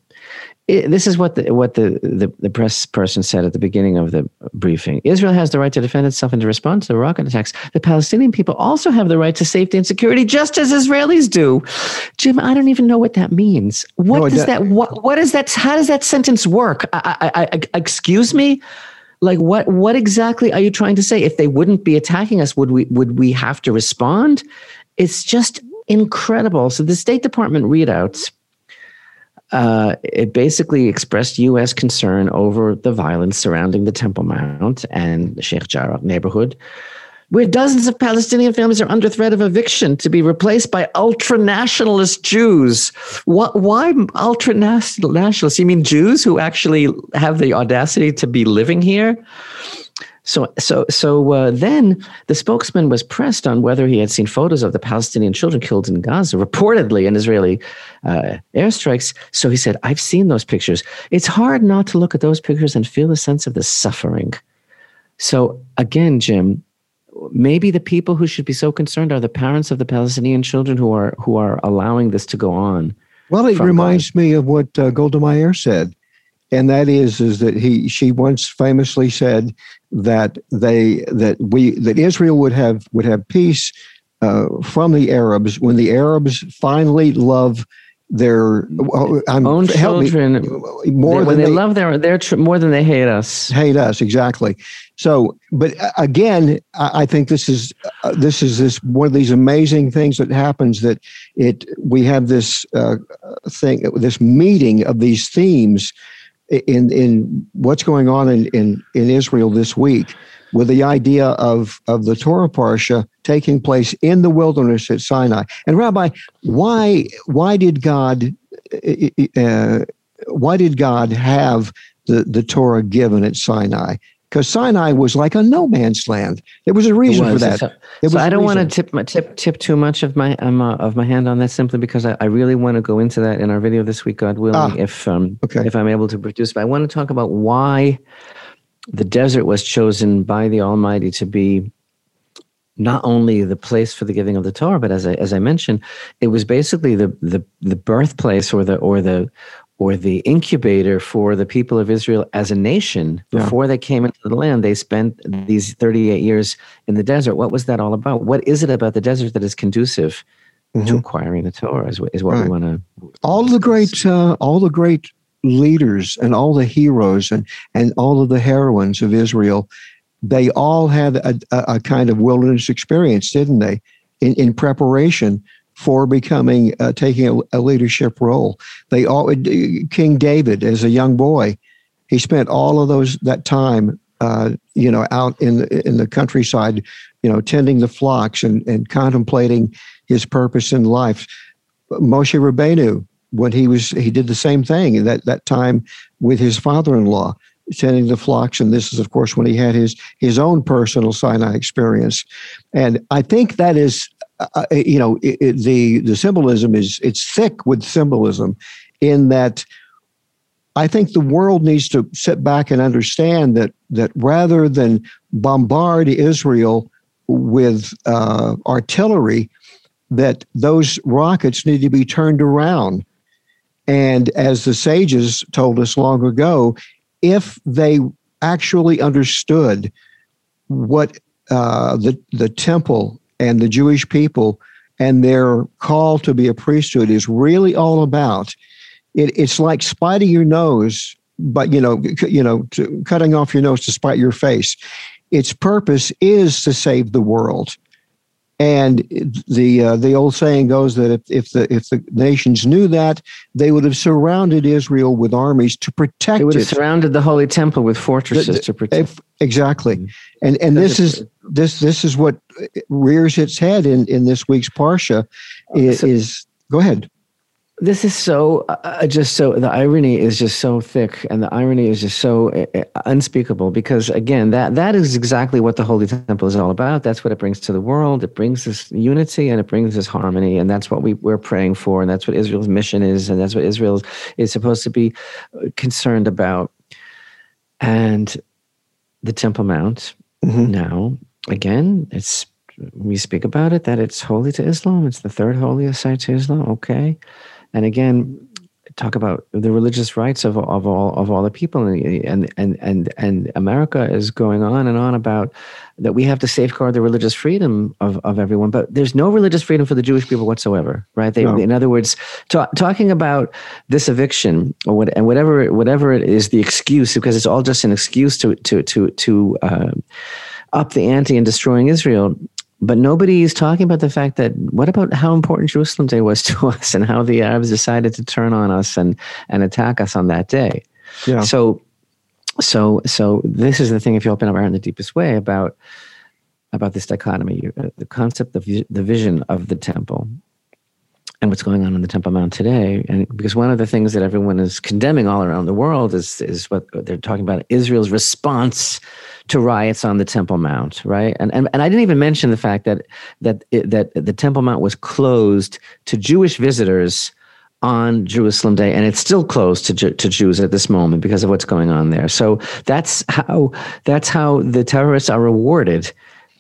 It- this is what the what the, the, the press person said at the beginning of the briefing. Israel has the right to defend itself and to respond to the rocket attacks. The Palestinian people also have the right to safety and security, just as Israelis do. Jim, I don't even know what that means. What No, does do- that? What what is that? How does that sentence work? I, I, I, excuse me like what what exactly are you trying to say? If they wouldn't be attacking us would we would we have to respond? It's just incredible. So the state department readouts uh, it basically expressed U.S. concern over the violence surrounding the Temple Mount and the Sheikh Jarrah neighborhood, where dozens of Palestinian families are under threat of eviction to be replaced by ultra nationalist Jews. What, why ultra nationalists? You mean Jews who actually have the audacity to be living here? So, so, so uh, then the spokesman was pressed on whether he had seen photos of the Palestinian children killed in Gaza, reportedly in Israeli uh, airstrikes. So he said, "I've seen those pictures. It's hard not to look at those pictures and feel a sense of the suffering." So again, Jim, maybe the people who should be so concerned are the parents of the Palestinian children who are who are allowing this to go on. Well, it reminds me of what uh, Golda Meir said and that is is that he she once famously said that they that we that Israel would have would have peace uh, from the Arabs when the Arabs finally love their I'm, own children me, more when they, they, love their their tr- more than they hate us hate us exactly so but uh, again I, think this is uh, this is this one of these amazing things that happens that it we have this uh, thing this meeting of these themes in in what's going on in, in, in Israel this week with the idea of, of the Torah Parsha taking place in the wilderness at Sinai. And Rabbi, why why did God uh, why did God have the, the Torah given at Sinai? Because Sinai was like a no man's land. There was a reason for that. So, so I don't want to tip my tip tip too much of my um, uh, of my hand on that simply because I, I really want to go into that in our video this week, God willing, ah, if um okay. if I'm able to produce. But I want to talk about why the desert was chosen by the Almighty to be not only the place for the giving of the Torah, but as I as I mentioned, it was basically the the the birthplace or the or the or the incubator for the people of Israel as a nation before yeah. they came into the land. They spent these 38 years in the desert. What was that all about? What is it about the desert that is conducive mm-hmm. to acquiring the Torah? Is, is what right. we want to. All the great, uh, all the great leaders and all the heroes and and all of the heroines of Israel, they all had a, a, a kind of wilderness experience, didn't they? In, in preparation for becoming uh, taking a, a, leadership role. They all King David as a young boy, he spent all of those that time, uh, you know, out in the, in the countryside, you know, tending the flocks and, and contemplating his purpose in life. Moshe Rabbeinu, when he was he did the same thing that that time with his father-in-law tending the flocks and this is of course when he had his his own personal sinai experience and i think that is uh, you know, it, it, the the symbolism is it's thick with symbolism, in that I think the world needs to sit back and understand that that rather than bombard Israel with uh, artillery, that those rockets need to be turned around. And as the sages told us long ago, if they actually understood what uh, the the temple and the Jewish people and their call to be a priesthood is really all about. It, it's like spiting your nose, but you know, you know, to, cutting off your nose to spite your face. Its purpose is to save the world. And the uh, the old saying goes that if, if the if the nations knew that, they would have surrounded Israel with armies to protect. They would have it. surrounded the holy temple with fortresses the, the, to protect. If, exactly, mm-hmm. and and this is this this is what rears its head in in this week's parsha. Is, so, is go ahead this is so uh, uh, just so the irony is just so thick and the irony is just so uh, unspeakable because again that that is exactly what the holy temple is all about that's what it brings to the world it brings this unity and it brings this harmony and that's what we, we're praying for and that's what israel's mission is and that's what israel is supposed to be concerned about and the temple mount mm-hmm. now again it's we speak about it that it's holy to islam. It's the third holiest site to islam. Okay. And again talk about the religious rights of, of all of all the people. And and and and America is going on and on about that we have to safeguard the religious freedom of, of everyone. But there's no religious freedom for the Jewish people whatsoever right? They, no. in other words ta- talking about this eviction or what and whatever whatever it is the excuse because it's all just an excuse to to to to uh, up the ante and destroying Israel but nobody is talking about the fact that what about how important Jerusalem Day was to us and how the Arabs decided to turn on us and and attack us on that day. Yeah. So so so this is the thing if you open up our in the deepest way about about this dichotomy uh, the concept of the vision of the temple and what's going on in the Temple Mount today. And because one of the things that everyone is condemning all around the world is is what they're talking about Israel's response to riots on the Temple Mount, right? And and, and I didn't even mention the fact that that it, that the Temple Mount was closed to Jewish visitors on Jerusalem Day, and it's still closed to to Jews at this moment because of what's going on there. So that's how that's how the terrorists are rewarded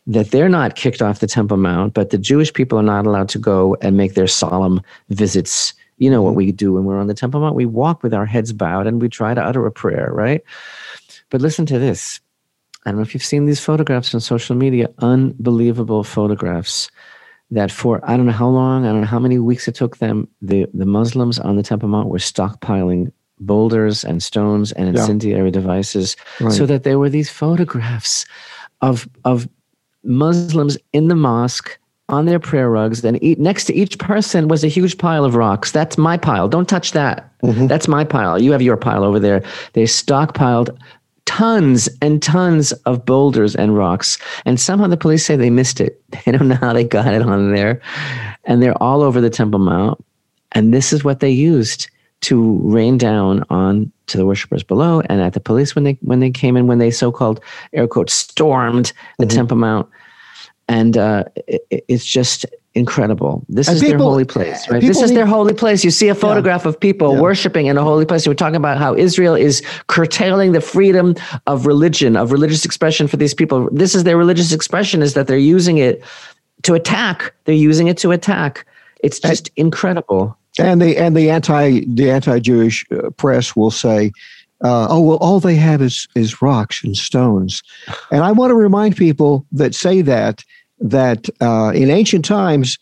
that they're not kicked off the Temple Mount, but the Jewish people are not allowed to go and make their solemn visits. You know what we do when we're on the Temple Mount? We walk with our heads bowed and we try to utter a prayer, right? But listen to this. I don't know if you've seen these photographs on social media, unbelievable photographs that for I don't know how long, I don't know how many weeks it took them, the, the Muslims on the Temple Mount were stockpiling boulders and stones and incendiary yeah. devices right. so that there were these photographs of of Muslims in the mosque on their prayer rugs. Then next to each person was a huge pile of rocks. That's my pile. Don't touch that. Mm-hmm. That's my pile. You have your pile over there. They stockpiled tons and tons of boulders and rocks. And somehow the police say they missed it. They don't know how they got it on there. And they're all over the Temple Mount. And this is what they used to rain down on to the worshippers below and at the police when they when they came in when they so-called air quote stormed the mm-hmm. Temple Mount and uh, it, it's just incredible. This and is people, their holy place, right? This is need, their holy place. You see a photograph yeah, of people yeah. worshiping in a holy place. We're talking about how Israel is curtailing the freedom of religion, of religious expression for these people. This is their religious expression is that they're using it to attack. They're using it to attack. It's just incredible. And the and the anti the anti-Jewish uh, press will say, uh, oh well all they have is is rocks and stones. And i want to remind people that say that that uh, in ancient times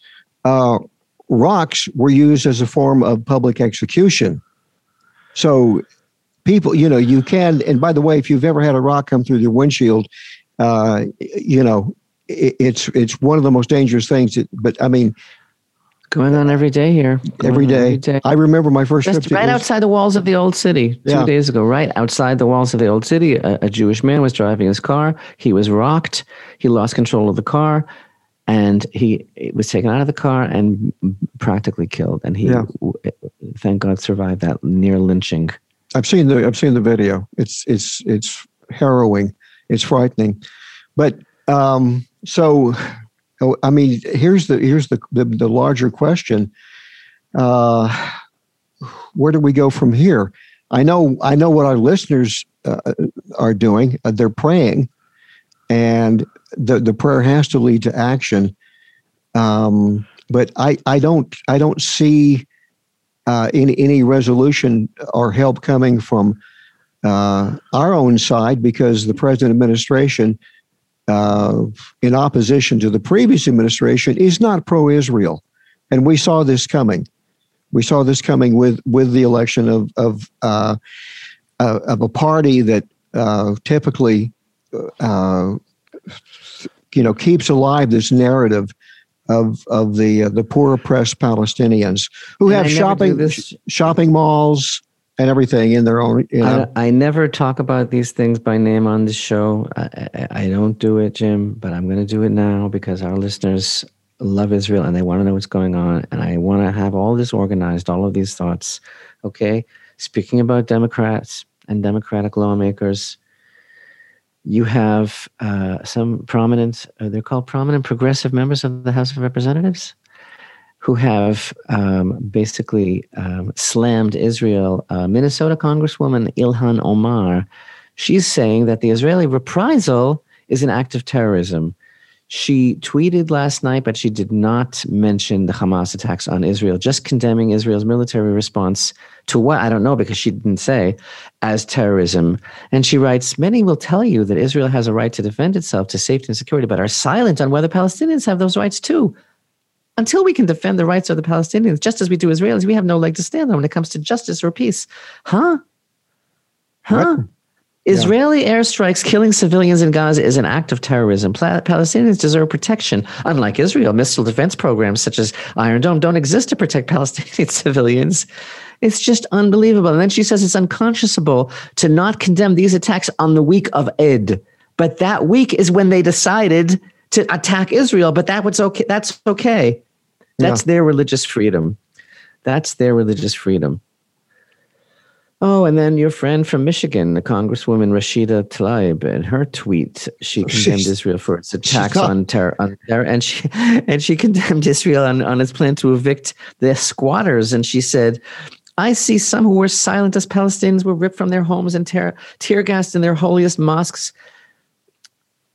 uh, rocks were used as a form of public execution. So people you know you can and by the way if you've ever had a rock come through your windshield uh, you know it, it's it's one of the most dangerous things that, but i mean Going on every day here. Every day. every day. I remember my first Just right outside the walls of the old city two yeah. days ago. Right outside the walls of the old city, a, a, Jewish man was driving his car. He was rocked. He lost control of the car, and he was taken out of the car and practically killed. And he, yeah. thank God, survived that near lynching. I've seen the I've seen the video. It's it's it's harrowing. It's frightening, but um, so Oh, I mean, here's the here's the the, the larger question. Uh, where do we go from here? I know I know what our listeners uh, are doing. Uh, they're praying, and the the prayer has to lead to action. Um, but I I don't I don't see uh, any any resolution or help coming from uh, our own side because the present administration uh, in opposition to the previous administration is not pro-Israel, and we saw this coming. We saw this coming with with the election of of uh, uh, of a party that uh, typically, uh, you know, keeps alive this narrative of of the uh, the poor oppressed Palestinians who and have shopping shopping malls, and everything in their own. You know. I, I, never talk about these things by name on the show. I, I, I don't do it, Jim, but I'm going to do it now because our listeners love Israel and they want to know what's going on. And I want to have all this organized, all of these thoughts. Okay. Speaking about Democrats and Democratic lawmakers, you have uh, some prominent, uh, they're called prominent progressive members of the House of Representatives who have um, basically um, slammed Israel. Uh, Minnesota Congresswoman Ilhan Omar, she's saying that the Israeli reprisal is an act of terrorism. She tweeted last night, but she did not mention the Hamas attacks on Israel, just condemning Israel's military response to what? I don't know because she didn't say, as terrorism. And she writes Many will tell you that Israel has a right to defend itself to safety and security, but are silent on whether Palestinians have those rights too until we can defend the rights of the Palestinians, just as we do Israelis, we have no leg to stand on when it comes to justice or peace. Huh? Huh? Israeli yeah. airstrikes killing civilians in Gaza is an act of terrorism. Palestinians deserve protection. Unlike Israel, missile defense programs such as Iron Dome don't exist to protect Palestinian civilians. It's just unbelievable. And then she says it's unconscionable to not condemn these attacks on the week of Eid. But that week is when they decided to attack Israel. But that was okay. That's okay. That's yeah. their religious freedom. That's their religious freedom. Oh, and then your friend from Michigan, the Congresswoman Rashida Tlaib, in her tweet, she oh, condemned Israel for its attacks on terror, on terror, and she and she condemned Israel on, on its plan to evict the squatters. And she said, "I see some who were silent as Palestinians were ripped from their homes and tear, tear gassed in their holiest mosques."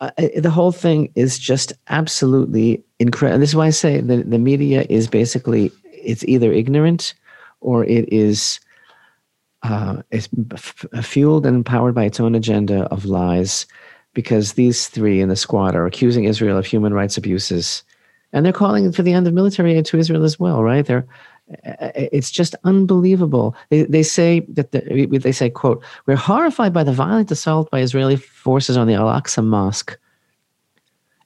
Uh, the whole thing is just absolutely incredible. This is why I say the, the media is basically it's either ignorant or it is uh, f- fueled and empowered by its own agenda of lies because these three in the squad are accusing Israel of human rights abuses. And they're calling for the end of military aid to Israel as well, right? They're, it's just unbelievable. They, they say that the, they say, "quote We're horrified by the violent assault by Israeli forces on the Al Aqsa Mosque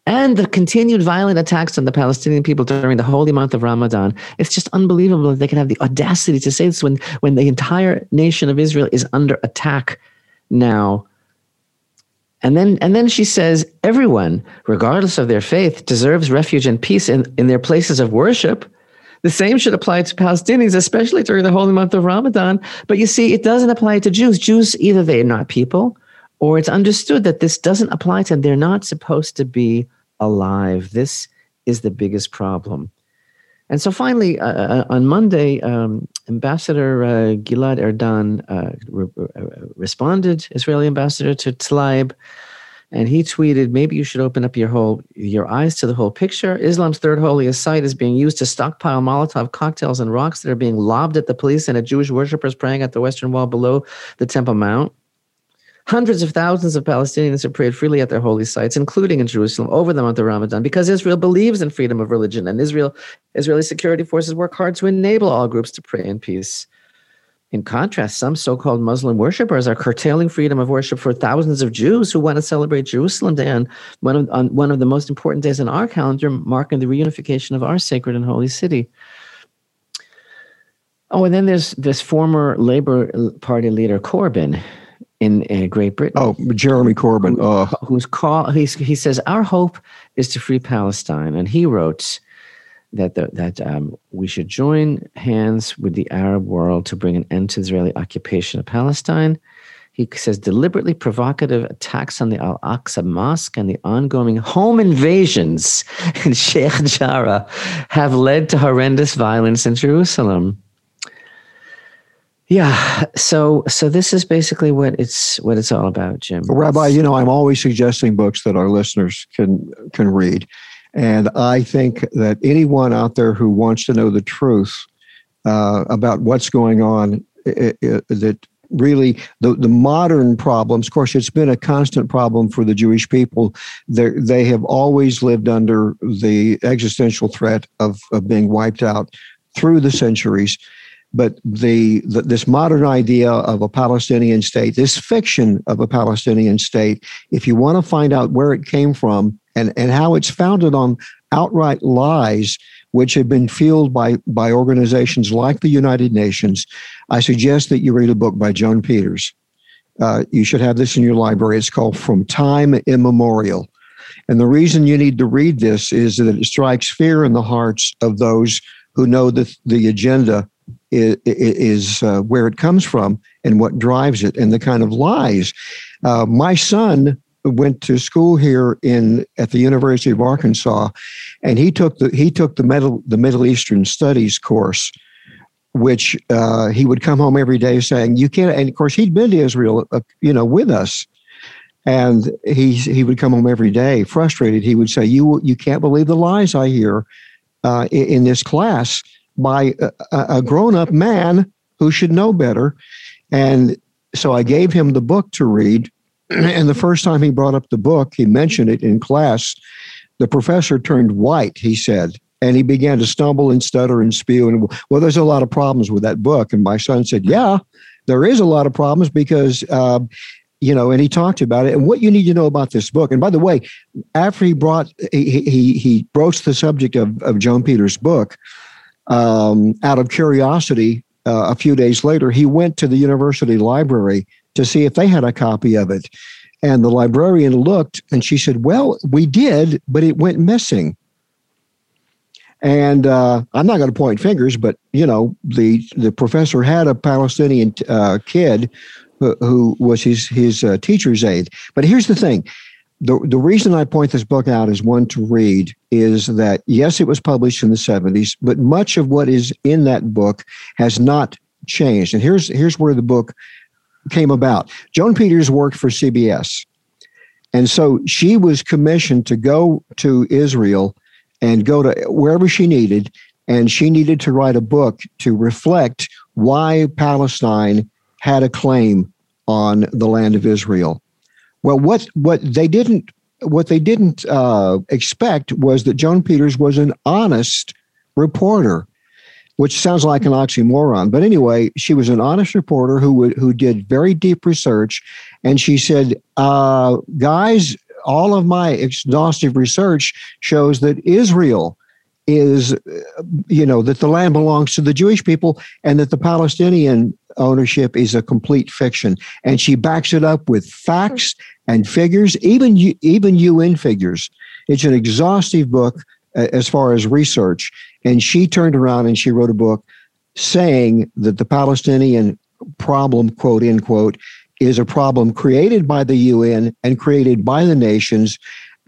and the continued violent attacks on the Palestinian people during the holy month of Ramadan. It's just unbelievable that they can have the audacity to say this when, when the entire nation of Israel is under attack now. And then, and then she says, everyone, regardless of their faith, deserves refuge and peace in, in their places of worship. The same should apply to Palestinians, especially during the holy month of Ramadan. But you see, it doesn't apply to Jews. Jews, either they're not people, or it's understood that this doesn't apply to them. They're not supposed to be alive. This is the biggest problem. And so finally, uh, uh on Monday, um, Ambassador uh, Gilad Erdan uh, re- uh, responded, Israeli ambassador to Tlaib, and he tweeted, "Maybe you should open up your whole your eyes to the whole picture. Islam's third holiest site is being used to stockpile Molotov cocktails and rocks that are being lobbed at the police and at Jewish worshippers praying at the Western Wall below the Temple Mount." Hundreds of thousands of Palestinians have prayed freely at their holy sites, including in Jerusalem, over the month of Ramadan, because Israel believes in freedom of religion, and Israel, Israeli security forces work hard to enable all groups to pray in peace. In contrast, some so-called Muslim worshippers are curtailing freedom of worship for thousands of Jews who want to celebrate Jerusalem Day on one of, on one of the most important days in our calendar, marking the reunification of our sacred and holy city. Oh, and then there's this former Labour Party leader Corbyn in, Great Britain. Oh, Jeremy Corbyn, uh. who's call he he says our hope is to free Palestine, and he wrote that the, that um, we should join hands with the Arab world to bring an end to Israeli occupation of Palestine. He says deliberately provocative attacks on the Al Aqsa Mosque and the ongoing home invasions in Sheikh Jarrah have led to horrendous violence in Jerusalem. Yeah. So so this is basically what it's what it's all about, Jim. Rabbi, you know, I'm always suggesting books that our listeners can can read. And I think that anyone out there who wants to know the truth uh, about what's going on, it, it, that really the, the modern problems, of course, it's been a constant problem for the Jewish people. They're, they have always lived under the existential threat of, of being wiped out through the centuries but the, the, this modern idea of a Palestinian state, this fiction of a Palestinian state, if you want to find out where it came from and, and how it's founded on outright lies, which have been fueled by, by organizations like the United Nations, I suggest that you read a book by Joan Peters. Uh, you should have this in your library. It's called From Time Immemorial. And the reason you need to read this is that it strikes fear in the hearts of those who know that the agenda is, is uh, where it comes from and what drives it and the kind of lies. Uh, my son went to school here in at the University of Arkansas, and he took the he took the middle the Middle Eastern Studies course, which uh, he would come home every day saying, "You can't." And of course, he'd been to Israel, uh, you know, with us, and he he would come home every day frustrated. He would say, "You you can't believe the lies I hear uh, in, in this class." by a, a grown up man who should know better. And so I gave him the book to read. And the first time he brought up the book, he mentioned it in class. The professor turned white, he said, and he began to stumble and stutter and spew. And well, there's a lot of problems with that book. And my son said, Yeah, there is a lot of problems because uh, you know, and he talked about it and what you need to know about this book. And by the way, after he brought he he, he broached the subject of, of Joan Peters' book, um, out of curiosity, uh, a few days later, he went to the university library to see if they had a copy of it. And the librarian looked and she said, Well, we did, but it went missing. And uh, I'm not going to point fingers, but you know, the the professor had a Palestinian uh, kid who, who, was his his uh, teacher's aide. But here's the thing: the the reason I point this book out as one to read is that yes, it was published in the 70s, but much of what is in that book has not changed. And here's here's where the book came about. Joan Peters worked for CBS. And so she was commissioned to go to Israel and go to wherever she needed. And she needed to write a book to reflect why Palestine had a claim on the land of Israel. Well, what what they didn't what they didn't uh, expect was that Joan Peters was an honest reporter, which sounds like an oxymoron. But anyway, she was an honest reporter who who did very deep research, and she said, uh, "Guys, all of my exhaustive research shows that Israel is, you know, that the land belongs to the Jewish people and that the Palestinian ownership is a complete fiction. And she backs it up with facts and figures, even even UN figures. It's an exhaustive book as far as research. And she turned around and she wrote a book saying that the Palestinian problem, quote unquote, is a problem created by the UN and created by the nations.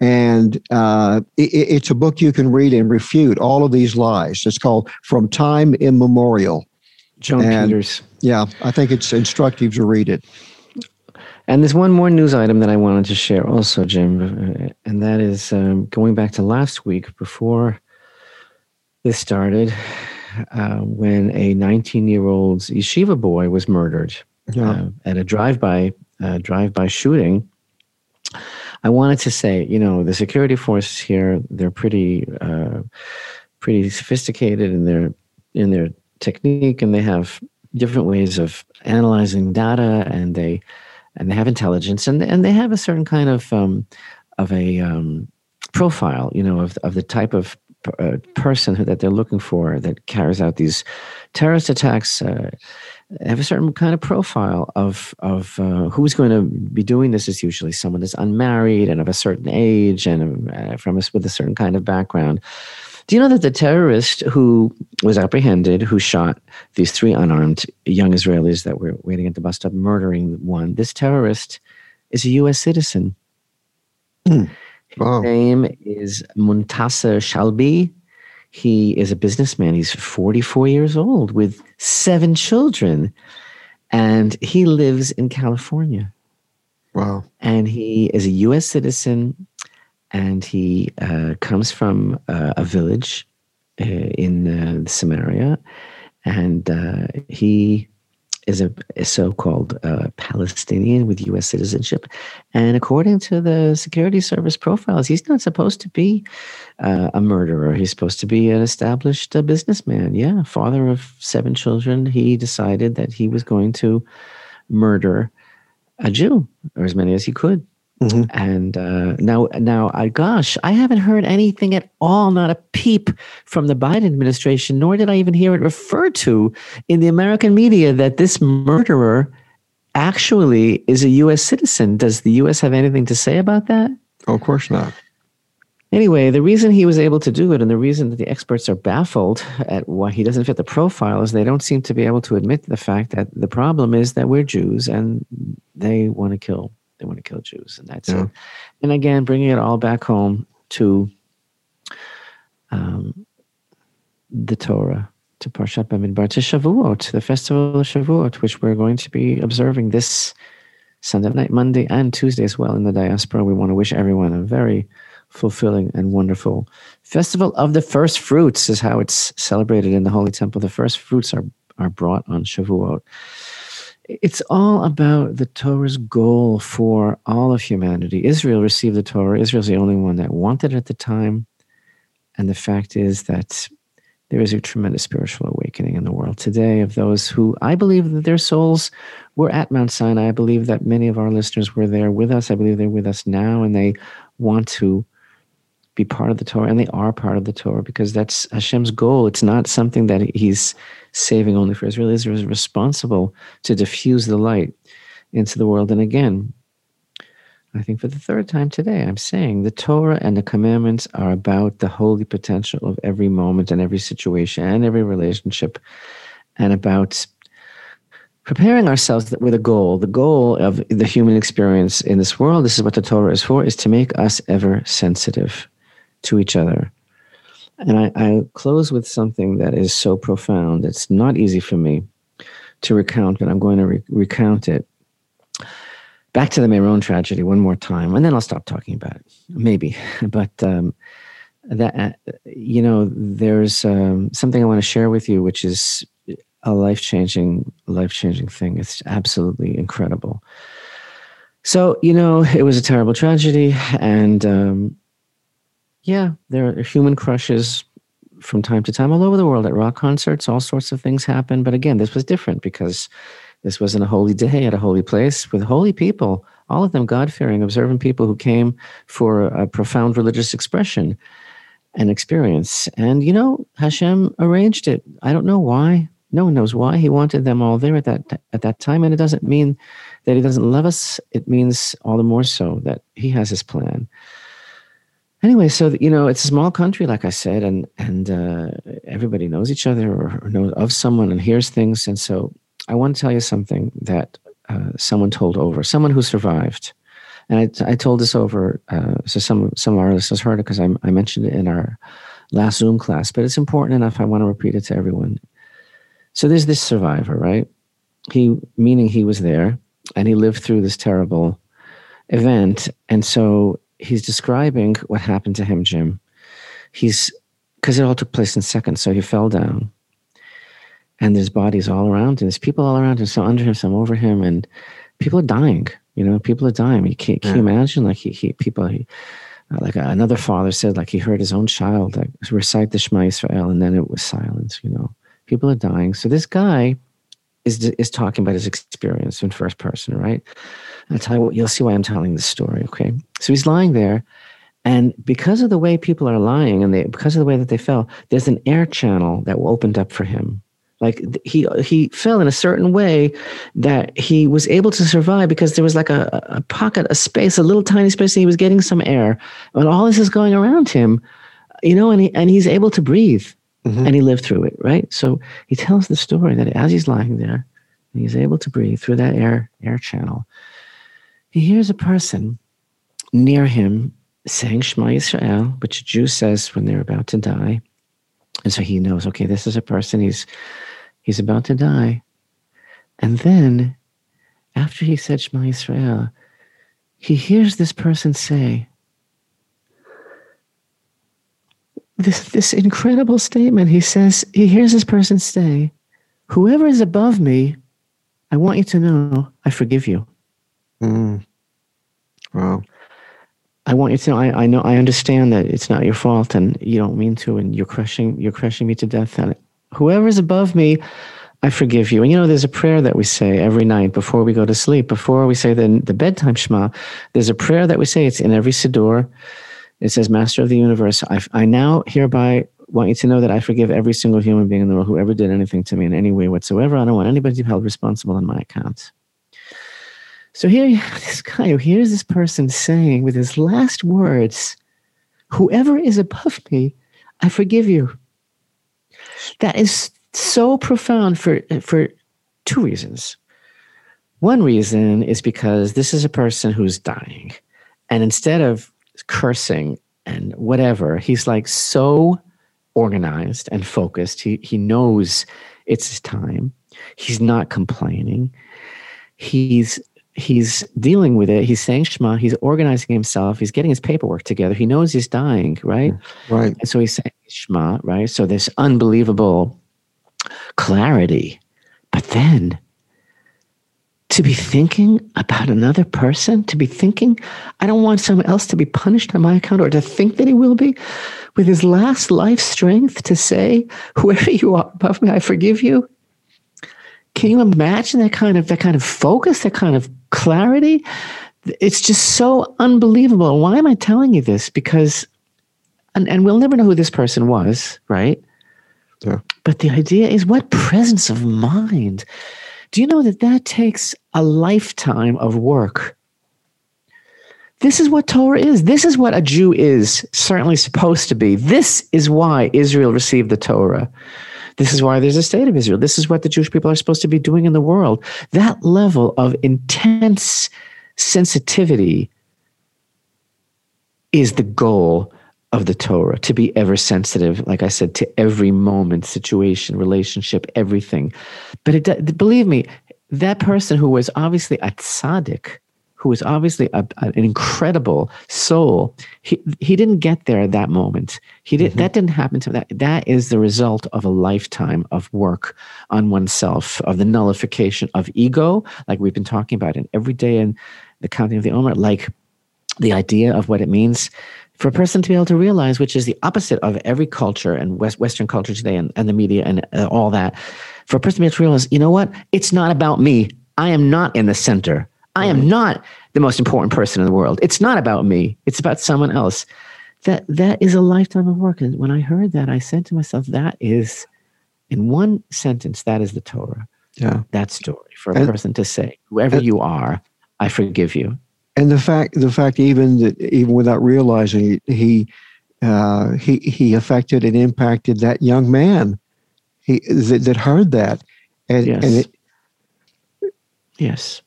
And uh, it, it's a book you can read and refute all of these lies. It's called From Time Immemorial. Joan and, Peters. Yeah, I think it's instructive to read it. And there's one more news item that I wanted to share also, Jim, and that is um, going back to last week before this started, uh, when a 19 year old yeshiva boy was murdered yeah. uh, at a drive-by uh, drive-by shooting. I wanted to say, you know, the security forces here they're pretty uh, pretty sophisticated in their in their technique, and they have different ways of analyzing data, and they and they have intelligence, and and they have a certain kind of um, of a um, profile, you know, of of the type of uh, person that they're looking for that carries out these terrorist attacks. Uh, have a certain kind of profile of of uh, who's going to be doing this is usually someone that's unmarried and of a certain age and uh, from us with a certain kind of background. Do you know that the terrorist who was apprehended, who shot these three unarmed young Israelis that were waiting at the bus stop, murdering one, this terrorist is a U.S. citizen. Mm. Wow. His name is Muntasser Shalbi. He is a businessman. He's 44 years old with seven children, and he lives in California. Wow. And he is a U.S. citizen, and he uh, comes from uh, a village uh, in Samaria, and uh, he is a, a so-called uh, Palestinian with U.S. citizenship, and according to the security service profiles, he's not supposed to be uh, a murderer. He's supposed to be an established businessman. Yeah, father of seven children. He decided that he was going to murder a Jew, or as many as he could. Mm-hmm. And uh, now, now, I, gosh, I haven't heard anything at all, not a peep from the Biden administration, nor did I even hear it referred to in the American media that this murderer actually is a U.S. citizen. Does the U.S. have anything to say about that? Oh, of course not. Anyway, the reason he was able to do it and the reason that the experts are baffled at why he doesn't fit the profile is they don't seem to be able to admit the fact that the problem is that we're Jews and they want to kill they want to kill Jews, and that's yeah. it. And again, bringing it all back home to um, the Torah, to Parshat Bamidbar, to Shavuot, the festival of Shavuot, which we're going to be observing this Sunday night, Monday, and Tuesday as well in the diaspora. We want to wish everyone a very fulfilling and wonderful festival of the first fruits is how it's celebrated in the Holy Temple. The first fruits are are brought on Shavuot it's all about the Torah's goal for all of humanity. Israel received the Torah. Israel's the only one that wanted it at the time. And the fact is that there is a tremendous spiritual awakening in the world today of those who I believe that their souls were at Mount Sinai. I believe that many of our listeners were there with us. I believe they're with us now and they want to be part of the Torah and they are part of the Torah because that's Hashem's goal. It's not something that he's saving only for Israel. Israel is responsible to diffuse the light into the world. And again, I think for the third time today, I'm saying the Torah and the commandments are about the holy potential of every moment and every situation and every relationship, and about preparing ourselves with a goal. The goal of the human experience in this world, this is what the Torah is for, is to make us ever sensitive to each other. And I, I close with something that is so profound. It's not easy for me to recount, but I'm going to re- recount it back to the Meron tragedy one more time, and then I'll stop talking about it. Maybe, but um, that uh, you know, there's um, something I want to share with you, which is a life changing, life changing thing. It's absolutely incredible. So you know, it was a terrible tragedy, and um, yeah, there are human crushes from time to time all over the world at rock concerts. All sorts of things happen, but again, this was different because this wasn't a holy day at a holy place with holy people, all of them God fearing, observant people who came for a profound religious expression and experience. And, you know, Hashem arranged it. I don't know why. No one knows why he wanted them all there at that at that time, and it doesn't mean that he doesn't love us. It means all the more so that he has his plan. Anyway, so you know, it's a small country, like I said, and and uh, everybody knows each other or, or knows of someone and hears things, and so I want to tell you something that uh, someone told over, someone who survived. And I, I told this over, uh, so some, some of our listeners heard it because I, I mentioned it in our last Zoom class, but it's important enough. I want to repeat it to everyone. So there's this survivor, right? He, meaning he was there and he lived through this terrible event. And so he's describing what happened to him, Jim. He's, because it all took place in seconds. So he fell down and there's bodies all around him. There's people all around him, some under him, some over him, and people are dying. You know, people are dying. You can't, can you imagine? Like he, he people, he, uh, like another father said, like he heard his own child like, recite the Shema Israel, and then it was silence. You know, people are dying. So this guy is is talking about his experience in first person, right? I'll tell you what. You'll see why I'm telling this story. Okay, so he's lying there. And because of the way people are lying, and they, because of the way that they fell, there's an air channel that opened up for him like he he fell in a certain way that he was able to survive because there was like a, a pocket, a space, a little tiny space, and he was getting some air. And all this is going around him, you know, and he and he's able to breathe. Mm-hmm. And he lived through it, right? So he tells the story that as he's lying there, and he's able to breathe through that air air channel, he hears a person near him saying Shema Yisrael, which a Jew says when they're about to die. And so he knows, okay, this is a person. He's He's about to die. And then, after he said Shema Yisrael, he hears this person say this, this incredible statement. He says, he hears this person say, Whoever is above me, I want you to know I forgive you. Mm. Wow. I want you to know I, I know I understand that it's not your fault and you don't mean to and you're crushing you're crushing me to death and whoever's above me, I forgive you. And you know, there's a prayer that we say every night before we go to sleep. Before we say the, the bedtime Shema, there's a prayer that we say. It's in every Siddur. It says, Master of the universe, I, I now hereby want you to know that I forgive every single human being in the world who ever did anything to me in any way whatsoever. I don't want anybody to be held responsible on my account. So here you have this guy who hears this person saying with his last words, Whoever is above me, I forgive you. That is so profound for for two reasons. One reason is because this is a person who's dying, and instead of cursing and whatever, he's like so organized and focused. He he knows it's his time. He's not complaining. He's he's dealing with it. He's saying Shema. He's organizing himself. He's getting his paperwork together. He knows he's dying, right? Right. And so he's saying Shema, right? So this unbelievable clarity. But then to be thinking about another person, to be thinking, I don't want someone else to be punished on my account or to think that he will be, with his last life strength to say, whoever you are above me, I forgive you. Can you imagine that kind of that kind of focus, that kind of clarity? It's just so unbelievable. Why am I telling you this? Because and, and we'll never know who this person was, right? Yeah. But the idea is what presence of mind do you know that that takes a lifetime of work? This is what Torah is. This is what a Jew is certainly supposed to be. This is why Israel received the Torah. This is why there's a state of Israel. This is what the Jewish people are supposed to be doing in the world. That level of intense sensitivity is the goal of the Torah, to be ever sensitive, like I said, to every moment, situation, relationship, everything. But it, believe me, that person who was obviously a tzaddik, who was obviously a, an incredible soul, he, he didn't get there at that moment. He did, mm-hmm. That didn't happen to him. that. That is the result of a lifetime of work on oneself, of the nullification of ego, like we've been talking about in every day in the counting of the Omer, like the idea of what it means for a person to be able to realize, which is the opposite of every culture and West, Western culture today and, and the media and uh, all that, for a person to be able to realize, you know what? It's not about me. I am not in the center. I am not the most important person in the world. It's not about me. It's about someone else. That that is a lifetime of work. And when I heard that, I said to myself, that is, in one sentence, that is the Torah. Yeah. That story for a and, person to say, whoever and, you are, I forgive you and the fact the fact even that even without realizing it, he uh, he he affected and impacted that young man he that, that heard that and, yes. and it, yes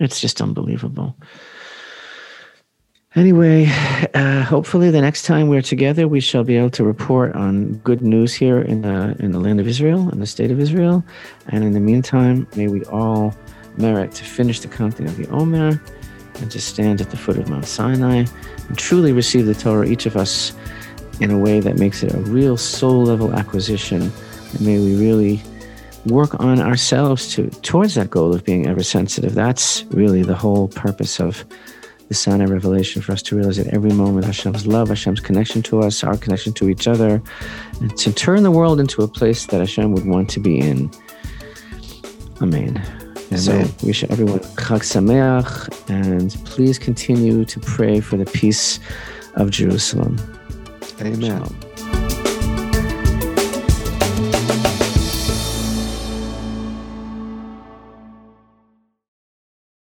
it's just unbelievable anyway uh, hopefully the next time we're together we shall be able to report on good news here in the in the land of israel in the state of israel and in the meantime may we all merit to finish the counting of the omer and to stand at the foot of Mount Sinai and truly receive the Torah, each of us, in a way that makes it a real soul level acquisition. And may we really work on ourselves to towards that goal of being ever sensitive. That's really the whole purpose of the Sinai revelation for us to realize at every moment Hashem's love, Hashem's connection to us, our connection to each other, and to turn the world into a place that Hashem would want to be in. Amen. Amen. So we wish everyone Chag Sameach, and please continue to pray for the peace of Jerusalem. Amen. Shalom.